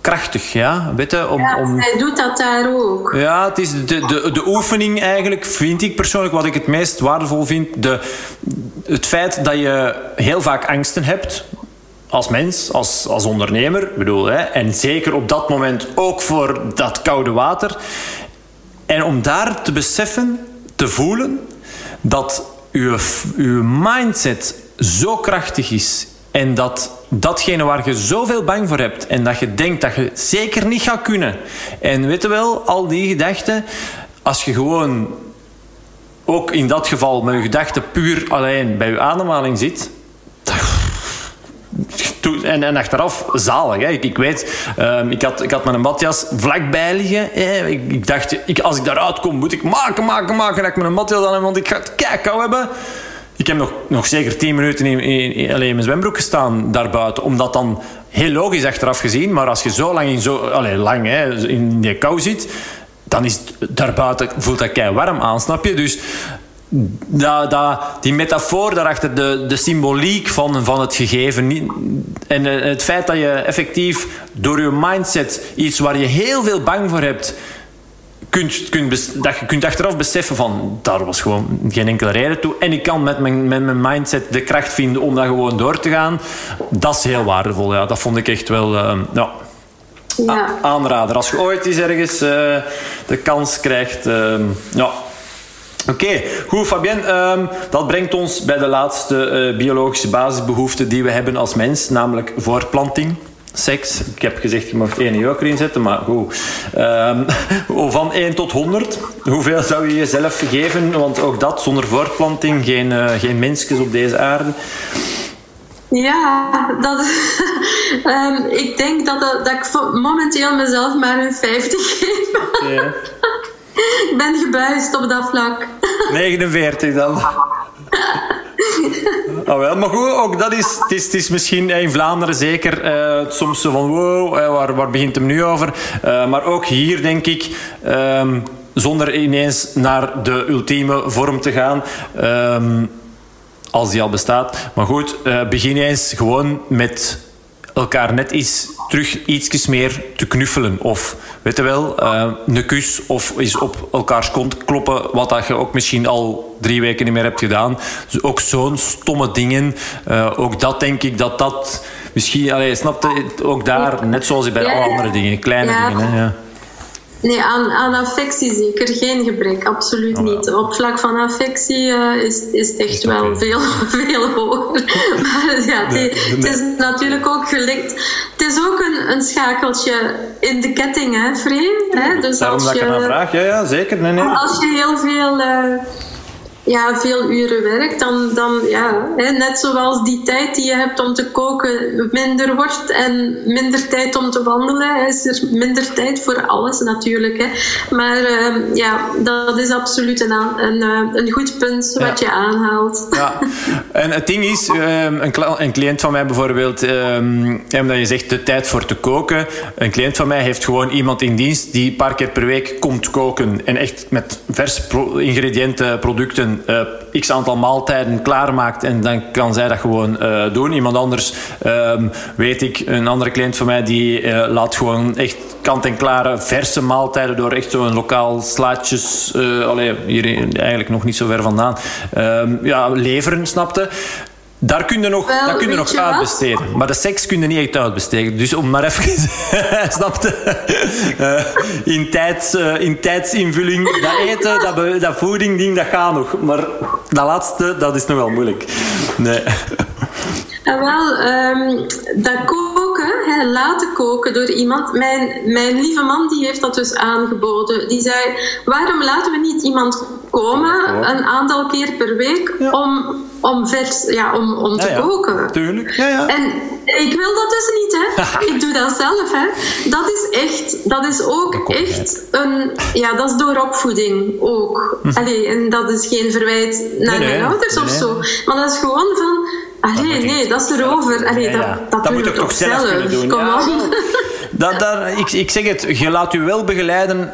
S1: krachtig, ja. Weet je,
S2: om, ja, om... hij doet dat daar ook.
S1: Ja, het is de, de, de oefening eigenlijk, vind ik persoonlijk, wat ik het meest waardevol vind. De, het feit dat je heel vaak angsten hebt, als mens, als, als ondernemer, bedoel, hè, en zeker op dat moment ook voor dat koude water. En om daar te beseffen, te voelen, dat uw, uw mindset zo krachtig is en dat datgene waar je zoveel bang voor hebt en dat je denkt dat je zeker niet gaat kunnen. En weet je wel, al die gedachten, als je gewoon ook in dat geval met je gedachten puur alleen bij je ademhaling zit. En, en achteraf zalig. Hè. Ik, ik weet, um, ik, had, ik had mijn badjas vlakbij liggen. Hè. Ik, ik, dacht, ik, als ik daaruit kom, moet ik maken, maken, maken dat ik mijn badjas aan heb, want ik ga het kijk hebben. Ik heb nog, nog zeker tien minuten in, in, in, mijn zwembroek gestaan daarbuiten. Omdat dan, heel logisch achteraf gezien, maar als je zo lang in, zo, allez, lang, hè, in die kou zit, dan is daarbuiten, voelt dat kei warm aan, snap je? Dus dat, dat, die metafoor daarachter, de, de symboliek van, van het gegeven. En eh, het feit dat je effectief door je mindset iets waar je heel veel bang voor hebt kunt, kunt, dat je kunt achteraf beseffen van daar was gewoon geen enkele reden toe. En ik kan met mijn, met mijn mindset de kracht vinden om dat gewoon door te gaan. Dat is heel waardevol. Ja. Dat vond ik echt wel uh, ja, ja. aanrader. Als je ooit eens ergens uh, de kans krijgt. Uh, ja. Oké, okay. goed Fabienne. Um, dat brengt ons bij de laatste uh, biologische basisbehoefte die we hebben als mens, namelijk voortplanting seks. Ik heb gezegd, je mag één joker inzetten, maar goed. Um, (laughs) van 1 tot 100, hoeveel zou je jezelf geven? Want ook dat, zonder voortplanting, geen, uh, geen mensjes op deze aarde.
S2: Ja, dat, um, (laughs) ik denk dat, dat, dat, ik momenteel mezelf maar een 50 (laughs) geef. Ja. ik ben gebuist op dat vlak.
S1: 49 dan. Oh wel, maar goed, ook dat is, het is, is misschien in Vlaanderen zeker uh, soms zo van wow, uh, waar, waar begint hem nu over? Maar ook hier denk ik, um, zonder ineens naar de ultieme vorm te gaan, um, als die al bestaat. Maar goed, begin eens gewoon met elkaar net iets terug iets meer te knuffelen. Of, weet je wel, uh, een kus of eens op elkaars kont kloppen, wat dat je ook misschien al drie weken niet meer hebt gedaan. Dus ook zo'n stomme dingen. Uh, ook dat denk ik dat dat misschien, allee, snap je, ook daar, net zoals bij alle andere dingen, kleine dingen. Hè, ja.
S2: Nee, aan, aan affectie zeker geen gebrek, absoluut oh, niet. Op vlak van affectie uh, is, is het echt wel veel, (laughs) veel hoger. (laughs) maar ja, het, het, is natuurlijk ook gelikt. Het is ook een, een schakeltje in de ketting, hè, Free? Hè?
S1: Dus Daarom als dat je, ik eraan vraag, ja, ja, zeker. Nee, nee.
S2: Als je heel veel... Uh, ja, veel uren werkt, dan, dan ja, hè, net zoals die tijd die je hebt om te koken minder wordt en minder tijd om te wandelen, is er minder tijd voor alles natuurlijk. Hè. Maar uh, ja, dat is absoluut een, een, eh, een goed punt wat je aanhaalt.
S1: Ja, en het ding is, ehm, een, een cliënt van mij bijvoorbeeld, um, omdat je zegt de tijd voor te koken, een cliënt van mij heeft gewoon iemand in dienst die een paar keer per week komt koken en echt met vers ingrediënten, producten uh, x aantal maaltijden klaarmaakt en dan kan zij dat gewoon uh, doen. Iemand anders, uh, weet ik, een andere cliënt van mij, die uh, laat gewoon echt kant-en-klare verse maaltijden door echt zo'n lokaal slaatjes, allee, hier eigenlijk nog niet zo ver vandaan, ehm, ja, leveren, snapte. Daar kun je nog, Wel, kun je nog uitbesteden. Maar de seks kun je niet echt uitbesteden. Dus om maar even... (laughs) snapte? Uh, in, tijds, uh, in tijdsinvulling. Dat eten, dat, dat voeding, ding, dat gaat nog. Maar dat laatste, dat is nog wel moeilijk. Nee.
S2: Ja, wel, ehm, dat hè, laten koken door iemand. Mijn, mijn lieve man die heeft dat dus aangeboden. Die zei, waarom laten we niet iemand komen een aantal keer per week om, om, vers, ja, om, om te
S1: Ja, ja.
S2: koken?
S1: Tuurlijk. Ja, ja.
S2: En ik wil dat dus niet, hè. (laughs) ik doe dat zelf, hè. Dat is echt, dat is ook echt een... Ja, dat is door opvoeding ook. Allee, en dat is geen verwijt naar
S1: nee.
S2: mijn ouders
S1: Nee,
S2: of zo. Maar dat is gewoon van... Allee,
S1: moet je
S2: nee, dat is erover. Allee,
S1: Ja, ja.
S2: dat, dat,
S1: Dat moet
S2: je
S1: toch zelf kunnen doen,
S2: Kom
S1: ja. (laughs) Dat, daar, ik, ik zeg het, je laat je wel begeleiden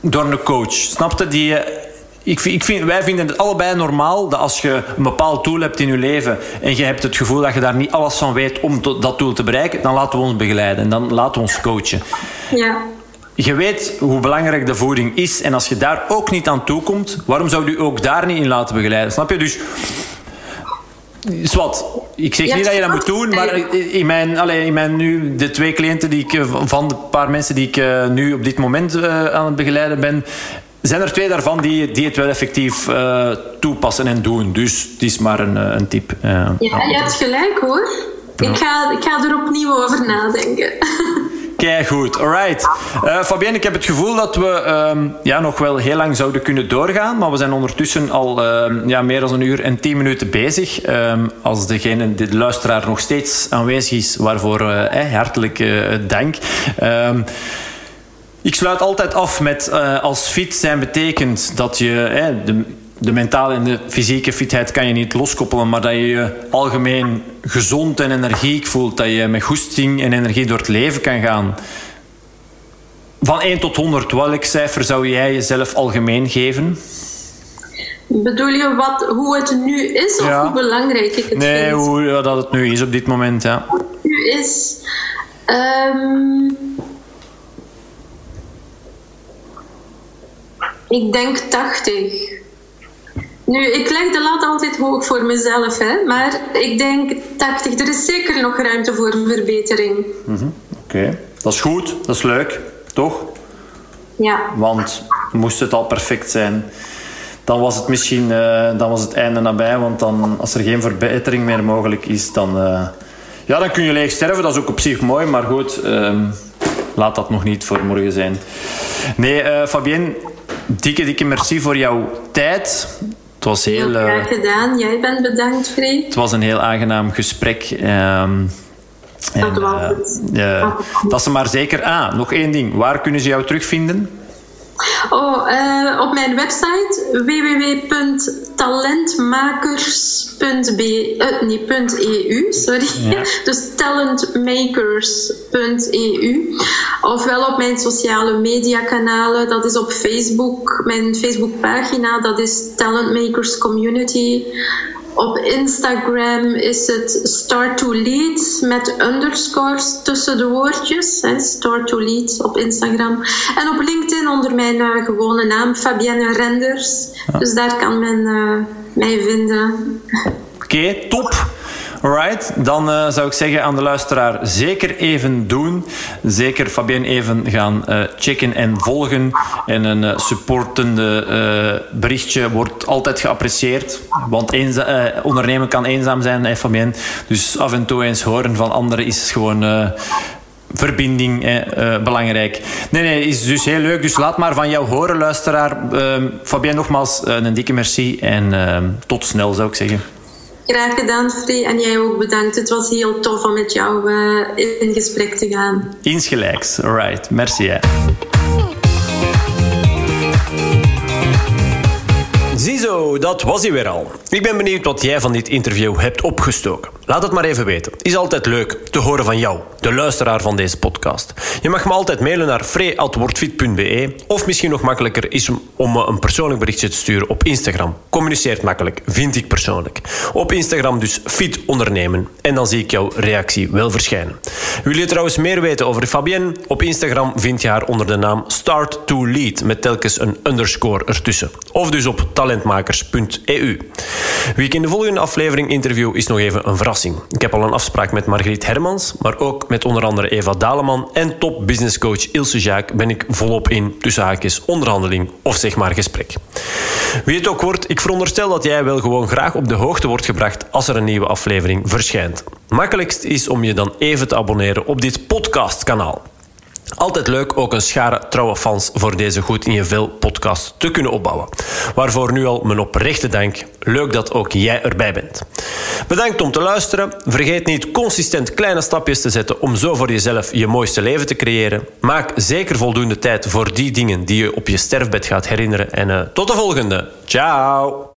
S1: door een coach. Snapte? Die, eh, ik, ik vind, wij vinden het allebei normaal dat als je een bepaald doel hebt in je leven en je hebt het gevoel dat je daar niet alles van weet om tot dat doel te bereiken, dan laten we ons begeleiden en dan laten we ons coachen.
S2: Ja.
S1: Je weet hoe belangrijk de voeding is en als je daar ook niet aan toekomt, waarom zou je je ook daar niet in laten begeleiden? Snap je? Dus Zwat, ik zeg
S2: Ja,
S1: niet dat je dat moet doen, maar in mijn, allee, in mijn nu, de twee cliënten die ik, eh, van de paar mensen die ik eh, nu op dit moment eh, aan het begeleiden ben, zijn er twee daarvan die, die het wel effectief eh, toepassen en doen. Dus het is maar een, een tip. eh.
S2: ja, je hebt gelijk hoor. Ik ga, ik ga er opnieuw over nadenken. (laughs)
S1: Kijk goed, alright. Eh Fabienne, ik heb het gevoel dat we ehm, ja, nog wel heel lang zouden kunnen doorgaan, maar we zijn ondertussen al ehm, ja, meer dan een uur en tien minuten bezig. Ehm, als degene, de luisteraar nog steeds aanwezig is, waarvoor eh, hartelijk eh, dank. Ik sluit altijd af met als fit zijn betekent dat je de, de mentale en de fysieke fitheid kan je niet loskoppelen, maar dat je je algemeen gezond en energiek voelt, dat je met goesting en energie door het leven kan gaan. Van 1 tot 100, welk cijfer zou jij jezelf algemeen geven?
S2: Bedoel je wat, hoe het nu is of
S1: Ja.
S2: hoe belangrijk ik het
S1: Nee,
S2: vind?
S1: hoe ja, dat het nu is op dit moment. Ja.
S2: nu is. ehm, ik denk 80. Nu, ik leg de lat altijd hoog voor mezelf, hè, maar ik denk 80. Er is zeker nog ruimte voor verbetering.
S1: Oké, dat is goed, dat is leuk, toch?
S2: Ja,
S1: Want moest het al perfect zijn, dan was het misschien eh, dan was het einde nabij. Want dan, als er geen verbetering meer mogelijk is, dan, eh, ja, dan kun je leeg sterven. Dat is ook op zich mooi, maar goed, ehm, laat dat nog niet voor morgen zijn. Nee, eh Fabienne, dikke, dikke merci voor jouw tijd. Was heel...
S2: heel
S1: eh,
S2: graag gedaan. Jij bent bedankt, Freek.
S1: het was een heel aangenaam gesprek. ehm, en,
S2: Dat was
S1: eh,
S2: het.
S1: eh, dat is maar zeker. Ah, nog één ding. Waar kunnen ze jou terugvinden?
S2: Oh, eh, op mijn website www.talentmakers.be eh, nee, .eu, sorry.
S1: Ja. (laughs)
S2: Dus talentmakers.eu. Ofwel op mijn sociale mediakanalen, dat is op Facebook, mijn Facebookpagina, dat is Talentmakers Community. Op Instagram is het Start to Lead met underscores tussen de woordjes. Hè, Start to Lead op Instagram. En op LinkedIn onder mijn eh, gewone naam, Fabienne Renders. Dus daar kan men eh, mij vinden.
S1: Oké, top. Alright, dan eh, zou ik zeggen aan de luisteraar zeker even doen. Zeker Fabienne even gaan eh, checken en volgen. En een eh, supportende berichtje wordt altijd geapprecieerd. Want eenza- ondernemen kan eenzaam zijn, hè, Fabienne. Dus af en toe eens horen van anderen is gewoon... verbinding eh, belangrijk. Nee, nee, is dus heel leuk. Dus laat maar van jou horen, luisteraar. Ehm Fabienne, nogmaals een dikke merci. En ehm, tot snel, zou ik zeggen.
S2: Graag gedaan, Free. En jij ook bedankt. Het was heel tof om met jou eh, in gesprek te gaan.
S1: Insgelijks. Alright, merci. Hè.
S3: Ziezo, dat was hij weer al. Ik ben benieuwd wat jij van dit interview hebt opgestoken. Laat het maar even weten. Is altijd leuk te horen van jou, de luisteraar van deze podcast. Je mag me altijd mailen naar free.wordfit.be of misschien nog makkelijker is om me een persoonlijk berichtje te sturen op Instagram. Communiceert makkelijk, vind ik persoonlijk. Op Instagram dus fit ondernemen en dan zie ik jouw reactie wel verschijnen. Wil je trouwens meer weten over Fabienne? Op Instagram vind je haar onder de naam Start to Lead met telkens een underscore ertussen. Of dus op talentmakers.eu. Wie ik in de volgende aflevering interview is nog even een verrassing. Ik heb al een afspraak met Margriet Hermans, maar ook met onder andere Eva Daleman en top businesscoach Ilse Jaak ben ik volop in tussen haakjes onderhandeling of zeg maar gesprek. Wie het ook wordt, ik veronderstel dat jij wel gewoon graag op de hoogte wordt gebracht als er een nieuwe aflevering verschijnt.
S1: Makkelijkst is om je dan even te abonneren op dit podcastkanaal. Altijd leuk ook een schare trouwe fans voor deze Goed in je Vel podcast te kunnen opbouwen. Waarvoor nu al mijn oprechte dank. Leuk dat ook jij erbij bent. Bedankt om te luisteren. Vergeet niet consistent kleine stapjes te zetten om zo voor jezelf je mooiste leven te creëren. Maak zeker voldoende tijd voor die dingen die je op je sterfbed gaat herinneren. En uh, tot de volgende. Ciao!